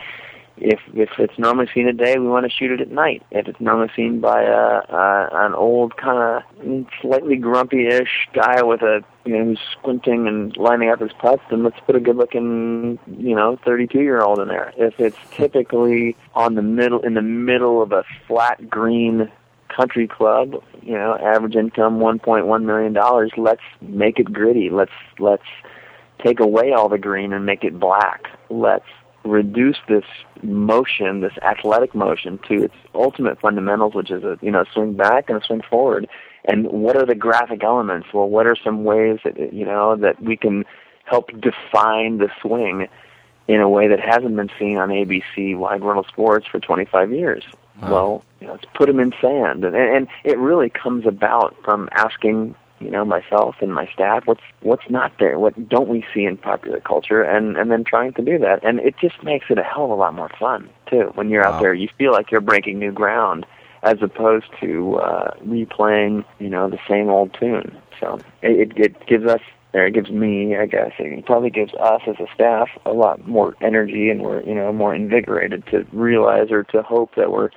if if it's normally seen at day, we want to shoot it at night. If it's normally seen by a, a an old kind of slightly grumpy-ish guy with a you know who's squinting and lining up his putts, then let's put a good-looking you know 32-year-old in there. If it's typically on the middle in the middle of a flat green country club, you know, average income 1.1 million dollars, let's make it gritty. Let's let's take away all the green and make it black. Let's reduce this motion, this athletic motion, to its ultimate fundamentals, which is a you know swing back and a swing forward. And what are the graphic elements? Well, what are some ways that you know that we can help define the swing in a way that hasn't been seen on ABC Wide World of Sports for 25 years? Wow. Well, you know, let's put them in sand, and, and it really comes about from asking you know myself and my staff what's what's not there what don't we see in popular culture and and then trying to do that. And it just makes it a hell of a lot more fun too. When you're Wow. out there you feel like you're breaking new ground as opposed to uh replaying you know the same old tune. So it it, it gives us or it gives me i guess it probably gives us as a staff a lot more energy and we're you know more invigorated to realize or to hope that we're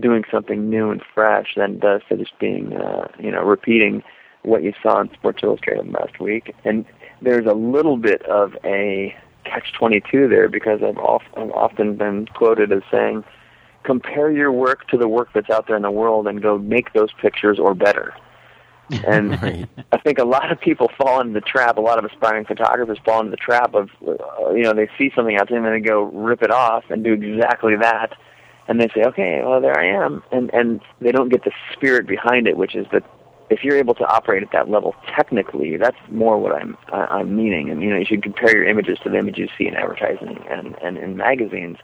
doing something new and fresh than does to just being uh you know repeating what you saw in Sports Illustrated last week, and there's a little bit of a catch 22 there because I've, I've often been quoted as saying, compare your work to the work that's out there in the world and go make those pictures or better. <laughs> And right. I think a lot of people fall into the trap. A lot of aspiring photographers fall into the trap of, uh, you know, they see something out there and then they go rip it off and do exactly that, and they say, okay, well there I am, and and they don't get the spirit behind it, which is that if you're able to operate at that level technically, that's more what I'm I'm meaning. And you know, you should compare your images to the images you see in advertising and and in magazines.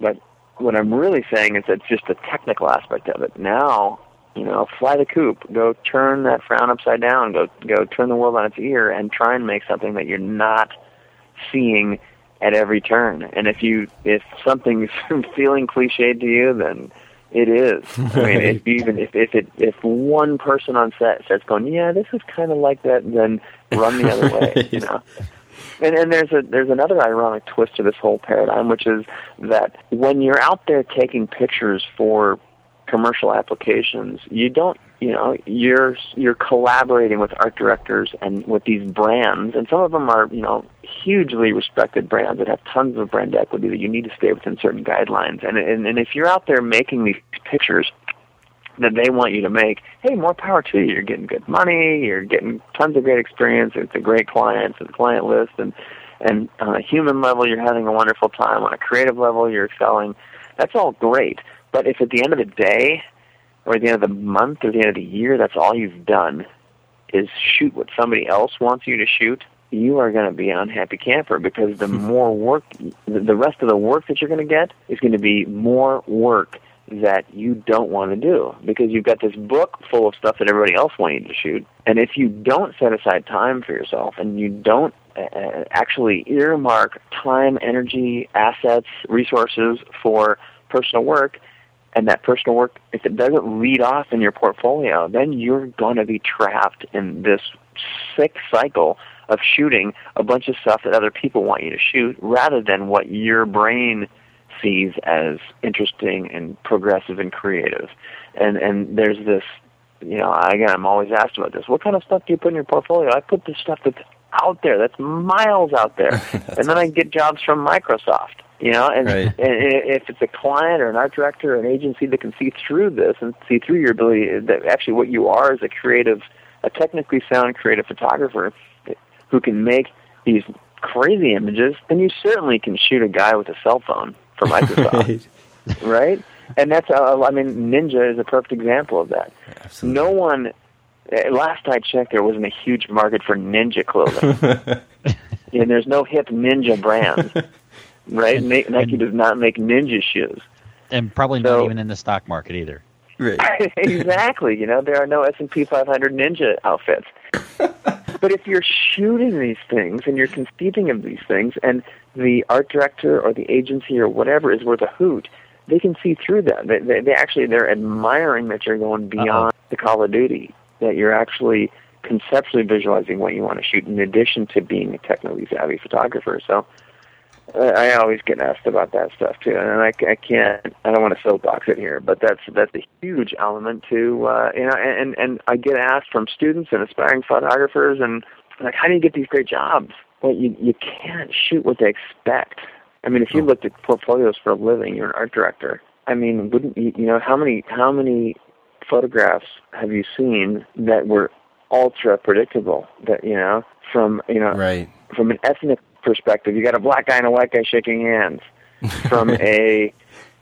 But what I'm really saying is that it's just the technical aspect of it. Now you know, fly the coop. Go turn that frown upside down. Go go turn the world on its ear and try and make something that you're not seeing at every turn. And if you if something's <laughs> feeling cliched to you, then it is. I mean, if <laughs> even if if it if one person on set starts going, yeah, this is kind of like that, then run the other way. You <laughs> know. And, and there's a there's another ironic twist to this whole paradigm, which is that when you're out there taking pictures for commercial applications, you don't, you know, you're you're collaborating with art directors and with these brands, and some of them are, you know, hugely respected brands that have tons of brand equity that you need to stay within certain guidelines. And and, and if you're out there making these pictures that they want you to make, hey, more power to you. You're getting good money, you're getting tons of great experience, it's a great client, it's a client list, and and on a human level, you're having a wonderful time. On a creative level, you're excelling. That's all great. But if at the end of the day, or at the end of the month, or the end of the year, that's all you've done is shoot what somebody else wants you to shoot, you are going to be an unhappy camper because the more work, the rest of the work that you're going to get is going to be more work that you don't want to do because you've got this book full of stuff that everybody else wants you to shoot. And if you don't set aside time for yourself and you don't uh, actually earmark time, energy, assets, resources for personal work, and that personal work, if it doesn't lead off in your portfolio, then you're going to be trapped in this sick cycle of shooting a bunch of stuff that other people want you to shoot rather than what your brain sees as interesting and progressive and creative. And and there's this, you know, again, I'm always asked about this. What kind of stuff do you put in your portfolio? I put the stuff that's out there, that's miles out there, <laughs> and then I get jobs from Microsoft you know, and, right. and if it's a client or an art director or an agency that can see through this and see through your ability that actually what you are is a creative, a technically sound creative photographer who can make these crazy images, then you certainly can shoot a guy with a cell phone for Microsoft, <laughs> right? right? And that's, uh, I mean, Ninja is a perfect example of that. Absolutely. No one, eh, last I checked, there wasn't a huge market for Ninja clothing. <laughs> and there's no hip Ninja brand <laughs> right? And, Nike and, does not make ninja shoes, and probably so, not even in the stock market either. Right. <laughs> exactly. You know, there are no S and P 500 ninja outfits. <laughs> but if you're shooting these things and you're conceiving of these things, and the art director or the agency or whatever is worth a hoot, they can see through that. They, they, they actually they're admiring that you're going beyond Uh-oh. the Call of Duty. That you're actually conceptually visualizing what you want to shoot, in addition to being a technically savvy photographer. So I always get asked about that stuff too, and I, I can't. I don't want to soapbox it here, but that's that's a huge element to uh, you know. And and I get asked from students and aspiring photographers, and like, how do you get these great jobs? Well, you you can't shoot what they expect. I mean, if you looked at portfolios for a living, you're an art director. I mean, wouldn't you, you know how many how many photographs have you seen that were ultra predictable? That you know from you know right. from an ethnic perspective. You got a black guy and a white guy shaking hands. From <laughs> a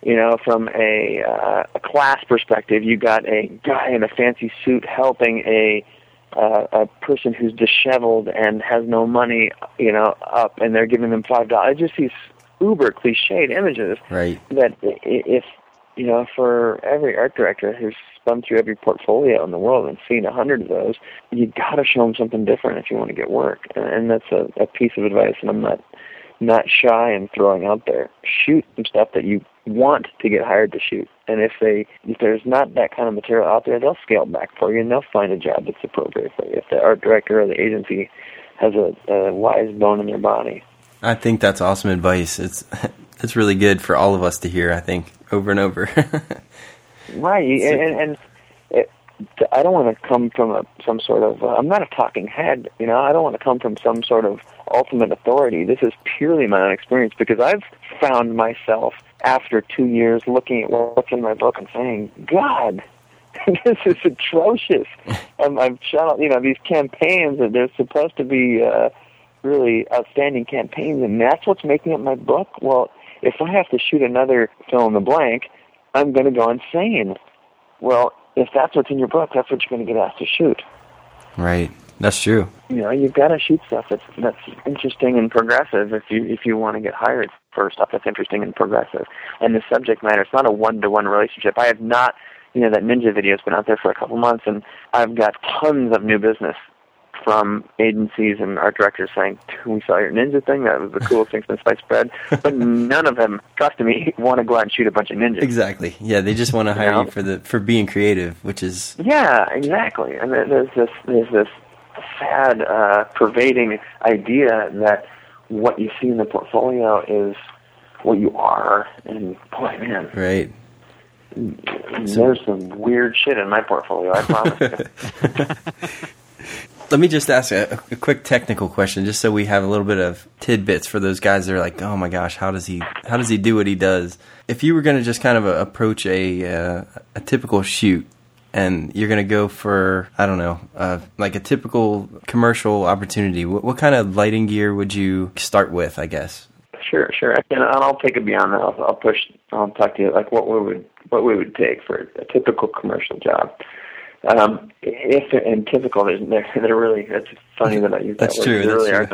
you know, from a, uh, a class perspective, you got a guy in a fancy suit helping a uh, a person who's disheveled and has no money, you know, up, and they're giving them five dollars. Just these uber cliched images. Right. That if you know, for every art director who's spun through every portfolio in the world and seen a hundred of those, you got to show them something different if you want to get work. And, and that's a, a piece of advice, and I'm not not shy in throwing out there. Shoot some stuff that you want to get hired to shoot. And if they if there's not that kind of material out there, they'll scale back for you and they'll find a job that's appropriate for you. If the art director or the agency has a, a wise bone in their body. I think that's awesome advice. It's <laughs> it's really good for all of us to hear. I think over and over. <laughs> right, and, and, and it, I don't want to come from a, some sort of. Uh, I'm not a talking head, you know. I don't want to come from some sort of ultimate authority. This is purely my own experience because I've found myself after two years looking at what's in my book and saying, God, <laughs> this is atrocious. um, I've shut shot, you know, these campaigns that they're supposed to be uh, really outstanding campaigns, and that's what's making up my book. Well, if I have to shoot another fill in the blank, I'm going to go insane. Well, if that's what's in your book, that's what you're going to get asked to shoot. Right. That's true. You know, you've got to shoot stuff that's that's interesting and progressive if you if you want to get hired for stuff that's interesting and progressive. And the subject matter, it's not a one to one relationship. I have not you know, that ninja video has been out there for a couple months, and I've got tons of new business from agencies and art directors saying, "We saw your ninja thing. That was the <laughs> coolest thing since sliced bread." But none of them, trust me, <laughs> want to go out and shoot a bunch of ninjas. Exactly. Yeah, they just want to hire you, know? you for the for being creative, which is yeah, exactly. And there's this there's this sad, uh, pervading idea that what you see in the portfolio is what you are, and boy, man, right there's some weird shit in my portfolio. I promise. <laughs> Let me just ask a, a, quick technical question, just so we have a little bit of tidbits for those guys that are like, "Oh my gosh, how does he how does he do what he does?" If you were going to just kind of uh, approach a uh, a typical shoot, and you're going to go for I don't know, uh, like a typical commercial opportunity, what, what kind of lighting gear would you start with? I guess. Sure, sure. And I'll take it beyond that. I'll, I'll push. I'll talk to you like what we would what we would take for a typical commercial job. Um, if and typical, they're, they're really. It's funny that I use that That's word. True, really that's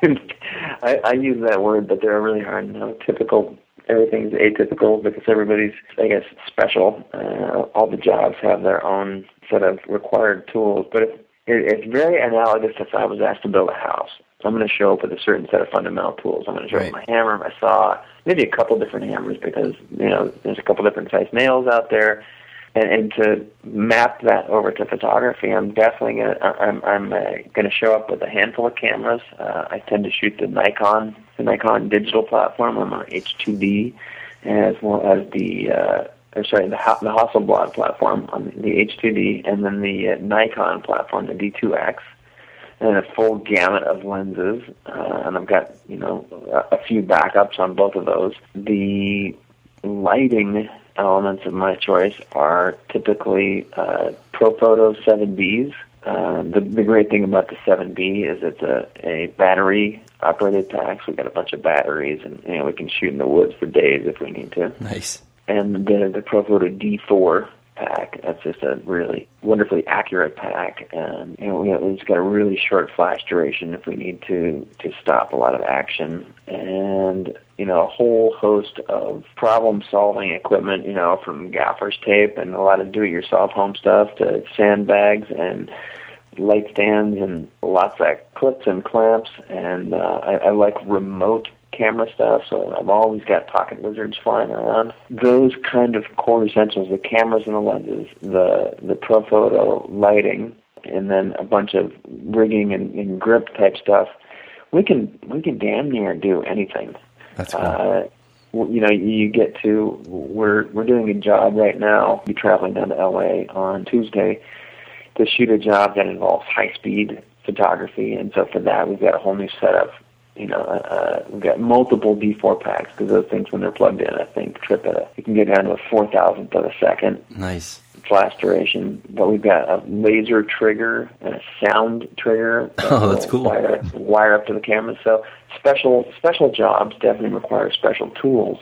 true. <laughs> I, I use that word, but they're really hard. Know, typical. Everything's atypical because everybody's, I guess, special. Uh, all the jobs have their own set of required tools, but it, it, it's very analogous if I was asked to build a house. I'm going to show up with a certain set of fundamental tools. I'm going to show right. up my hammer, my saw, maybe a couple different hammers because you know there's a couple different size nails out there, and, and to map that over to photography, I'm definitely going to I'm I'm uh, to show up with a handful of cameras. Uh, I tend to shoot the Nikon the Nikon digital platform. I'm on H2D, as well as the uh, or sorry the the Hasselblad platform on the H2D, and then the uh, Nikon platform, the D2X and a full gamut of lenses, uh, and I've got you know a, a few backups on both of those. The lighting elements of my choice are typically uh, Profoto 7Bs. Uh, the, the great thing about the 7B is it's a, a battery operated pack. So we've got a bunch of batteries, and you know we can shoot in the woods for days if we need to. Nice. And the the Profoto D4 pack. That's just a really wonderfully accurate pack, and you know, it's got a really short flash duration if we need to to stop a lot of action, and you know, a whole host of problem-solving equipment. You know, from gaffer's tape and a lot of do-it-yourself home stuff to sandbags and light stands and lots of clips and clamps. And uh, I, I like remote camera stuff, so I've always got PocketWizards flying around. Those kind of core essentials, the cameras and the lenses, the the Profoto lighting, and then a bunch of rigging and, and grip type stuff. We can we can damn near do anything. That's cool. Uh, you know, you get to we're we're doing a job right now. Be traveling down to LA on Tuesday to shoot a job that involves high speed photography, and so for that we've got a whole new setup you know, uh, we've got multiple D4 packs because those things, when they're plugged in, I think trip at a, you can get down to a four thousandth of a second. Nice flash duration. But we've got a laser trigger and a sound trigger. <laughs> Oh, that's cool. Wire, wire up to the camera. So special special jobs definitely require special tools.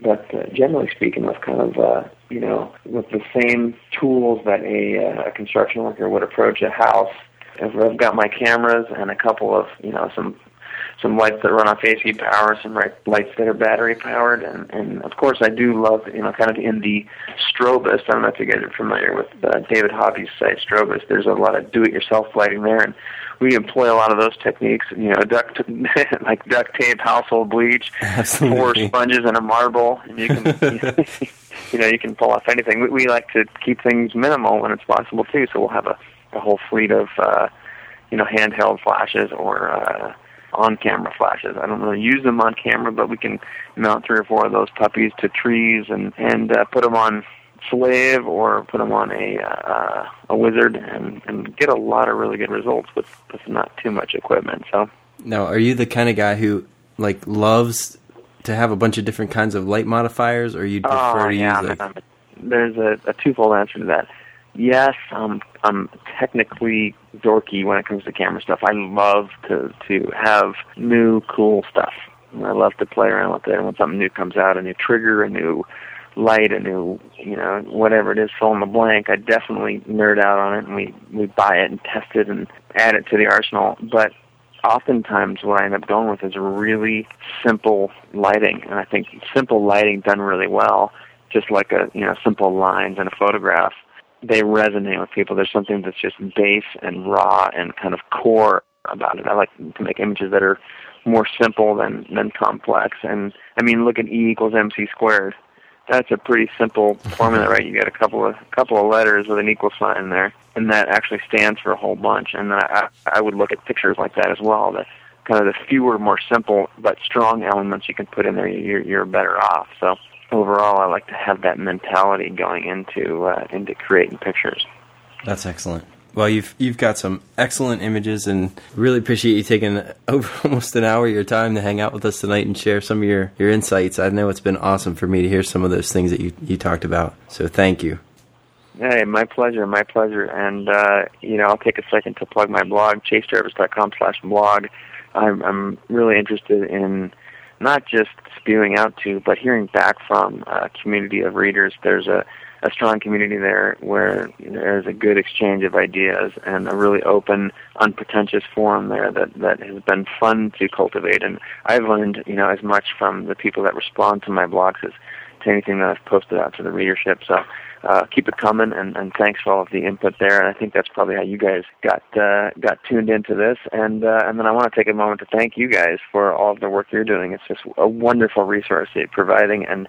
But uh, generally speaking, with kind of uh, you know with the same tools that a, uh, a construction worker would approach a house. I've got my cameras and a couple of you know some some lights that run off AC power, some lights that are battery powered, and, and of course I do love, you know, kind of in the Strobist. I don't know if you guys are familiar with uh, David Hobby's site Strobist. There's a lot of do-it-yourself lighting there, and we employ a lot know those techniques. You know, duct <laughs> like duct tape, household bleach, Absolutely. four sponges, and a marble, and you can. <laughs> <laughs> you know, you can pull off anything. We, we like to keep things minimal when it's possible too. So we'll have a, a whole fleet of, uh, you know, handheld flashes or uh, on-camera flashes. I don't really use them on camera, but we can mount three or four of those puppies to trees and and uh, put them on slave or put them on a uh, a wizard and and get a lot of really good results with with not too much equipment. So now, are you the kind of guy who like loves to have a bunch of different kinds of light modifiers, or you prefer oh, to yeah, use like? man. There's a, a twofold answer to that. Yes, I'm I'm technically dorky when it comes to camera stuff. I love to to have new cool stuff. I love to play around with it. And when something new comes out, a new trigger, a new light, a new you know whatever it is, fill in the blank. I definitely nerd out on it, and we we buy it and test it and add it to the arsenal. But oftentimes what I end up going with is really simple lighting, and I think simple lighting done really well, just like a you know simple lines in a photograph, they resonate with people. There's something that's just base and raw and kind of core about it. I like to make images that are more simple than than complex. And I mean, look at E equals MC squared. That's a pretty simple formula, right? You get a couple of couple of letters with an equal sign there, and that actually stands for a whole bunch. And I I would look at pictures like that as well. That kind of the fewer, more simple but strong elements you can put in there, you're you're better off. So overall, I like to have that mentality going into uh, into creating pictures. That's excellent. Well, you've you've got some excellent images, and really appreciate you taking <laughs> over almost an hour of your time to hang out with us tonight and share some of your, your insights. I know it's been awesome for me to hear some of those things that you, you talked about. So thank you. Hey, my pleasure, my pleasure. And uh, you know, I'll take a second to plug my blog, chasejarvis.com slash blog. I'm I'm really interested in not just spewing out to, but hearing back from a community of readers. There's a, a strong community there where there's a good exchange of ideas and a really open, unpretentious forum there that, that has been fun to cultivate. And I've learned, you know, as much from the people that respond to my blogs as to anything that I've posted out to the readership. So uh, keep it coming, and, and thanks for all of the input there. And I think that's probably how you guys got uh, got tuned into this. And uh, and then I want to take a moment to thank you guys for all of the work you're doing. It's just a wonderful resource that you're providing, and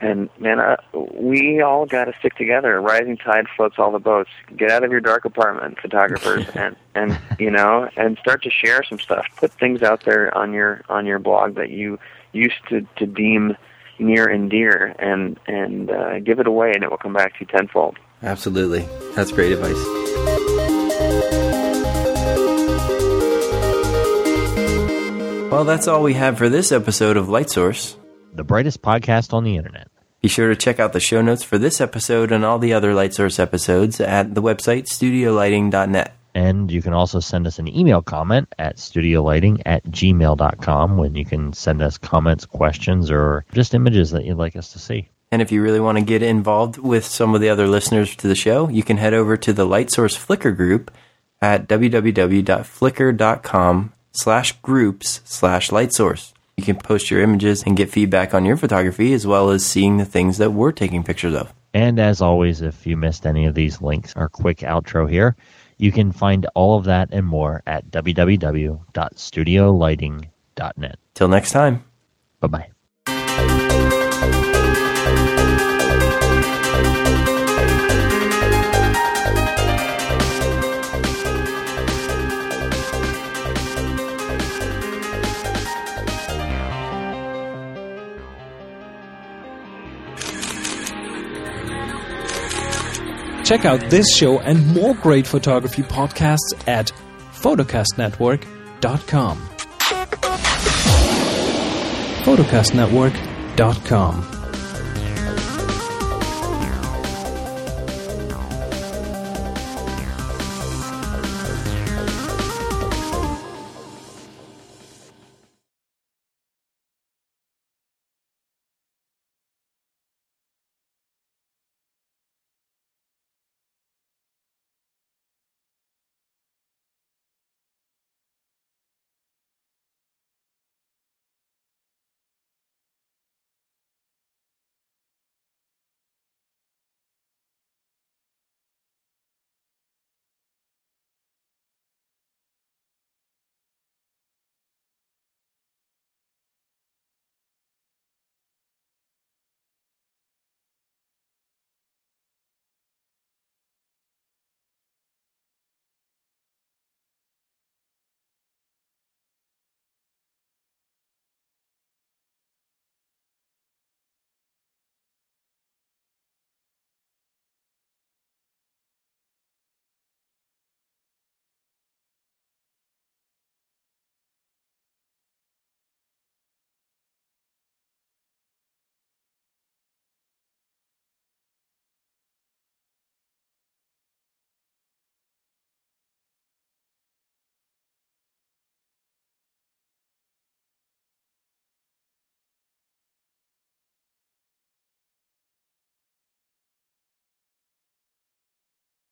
and man, uh, we all got to stick together. A rising tide floats all the boats. Get out of your dark apartment, photographers, <laughs> and and you know, and start to share some stuff. Put things out there on your on your blog that you used to to deem near and dear, and and uh, give it away, and it will come back to you tenfold. Absolutely, that's great advice. Well, that's all we have for this episode of Light Source, the brightest podcast on the internet. Be sure to check out the show notes for this episode and all the other Light Source episodes at the website studiolighting.net. And you can also send us an email comment at studiolighting at gmail.com when you can send us comments, questions, or just images that you'd like us to see. And if you really want to get involved with some of the other listeners to the show, you can head over to the Light Source Flickr group at www.flickr.com slash groups slash light source. You can post your images and get feedback on your photography as well as seeing the things that we're taking pictures of. And as always, if you missed any of these links, our quick outro here, you can find all of that and more at www.studiolighting.net. Till next time. Bye bye. Check out this show and more great photography podcasts at photocastnetwork.com. photocastnetwork.com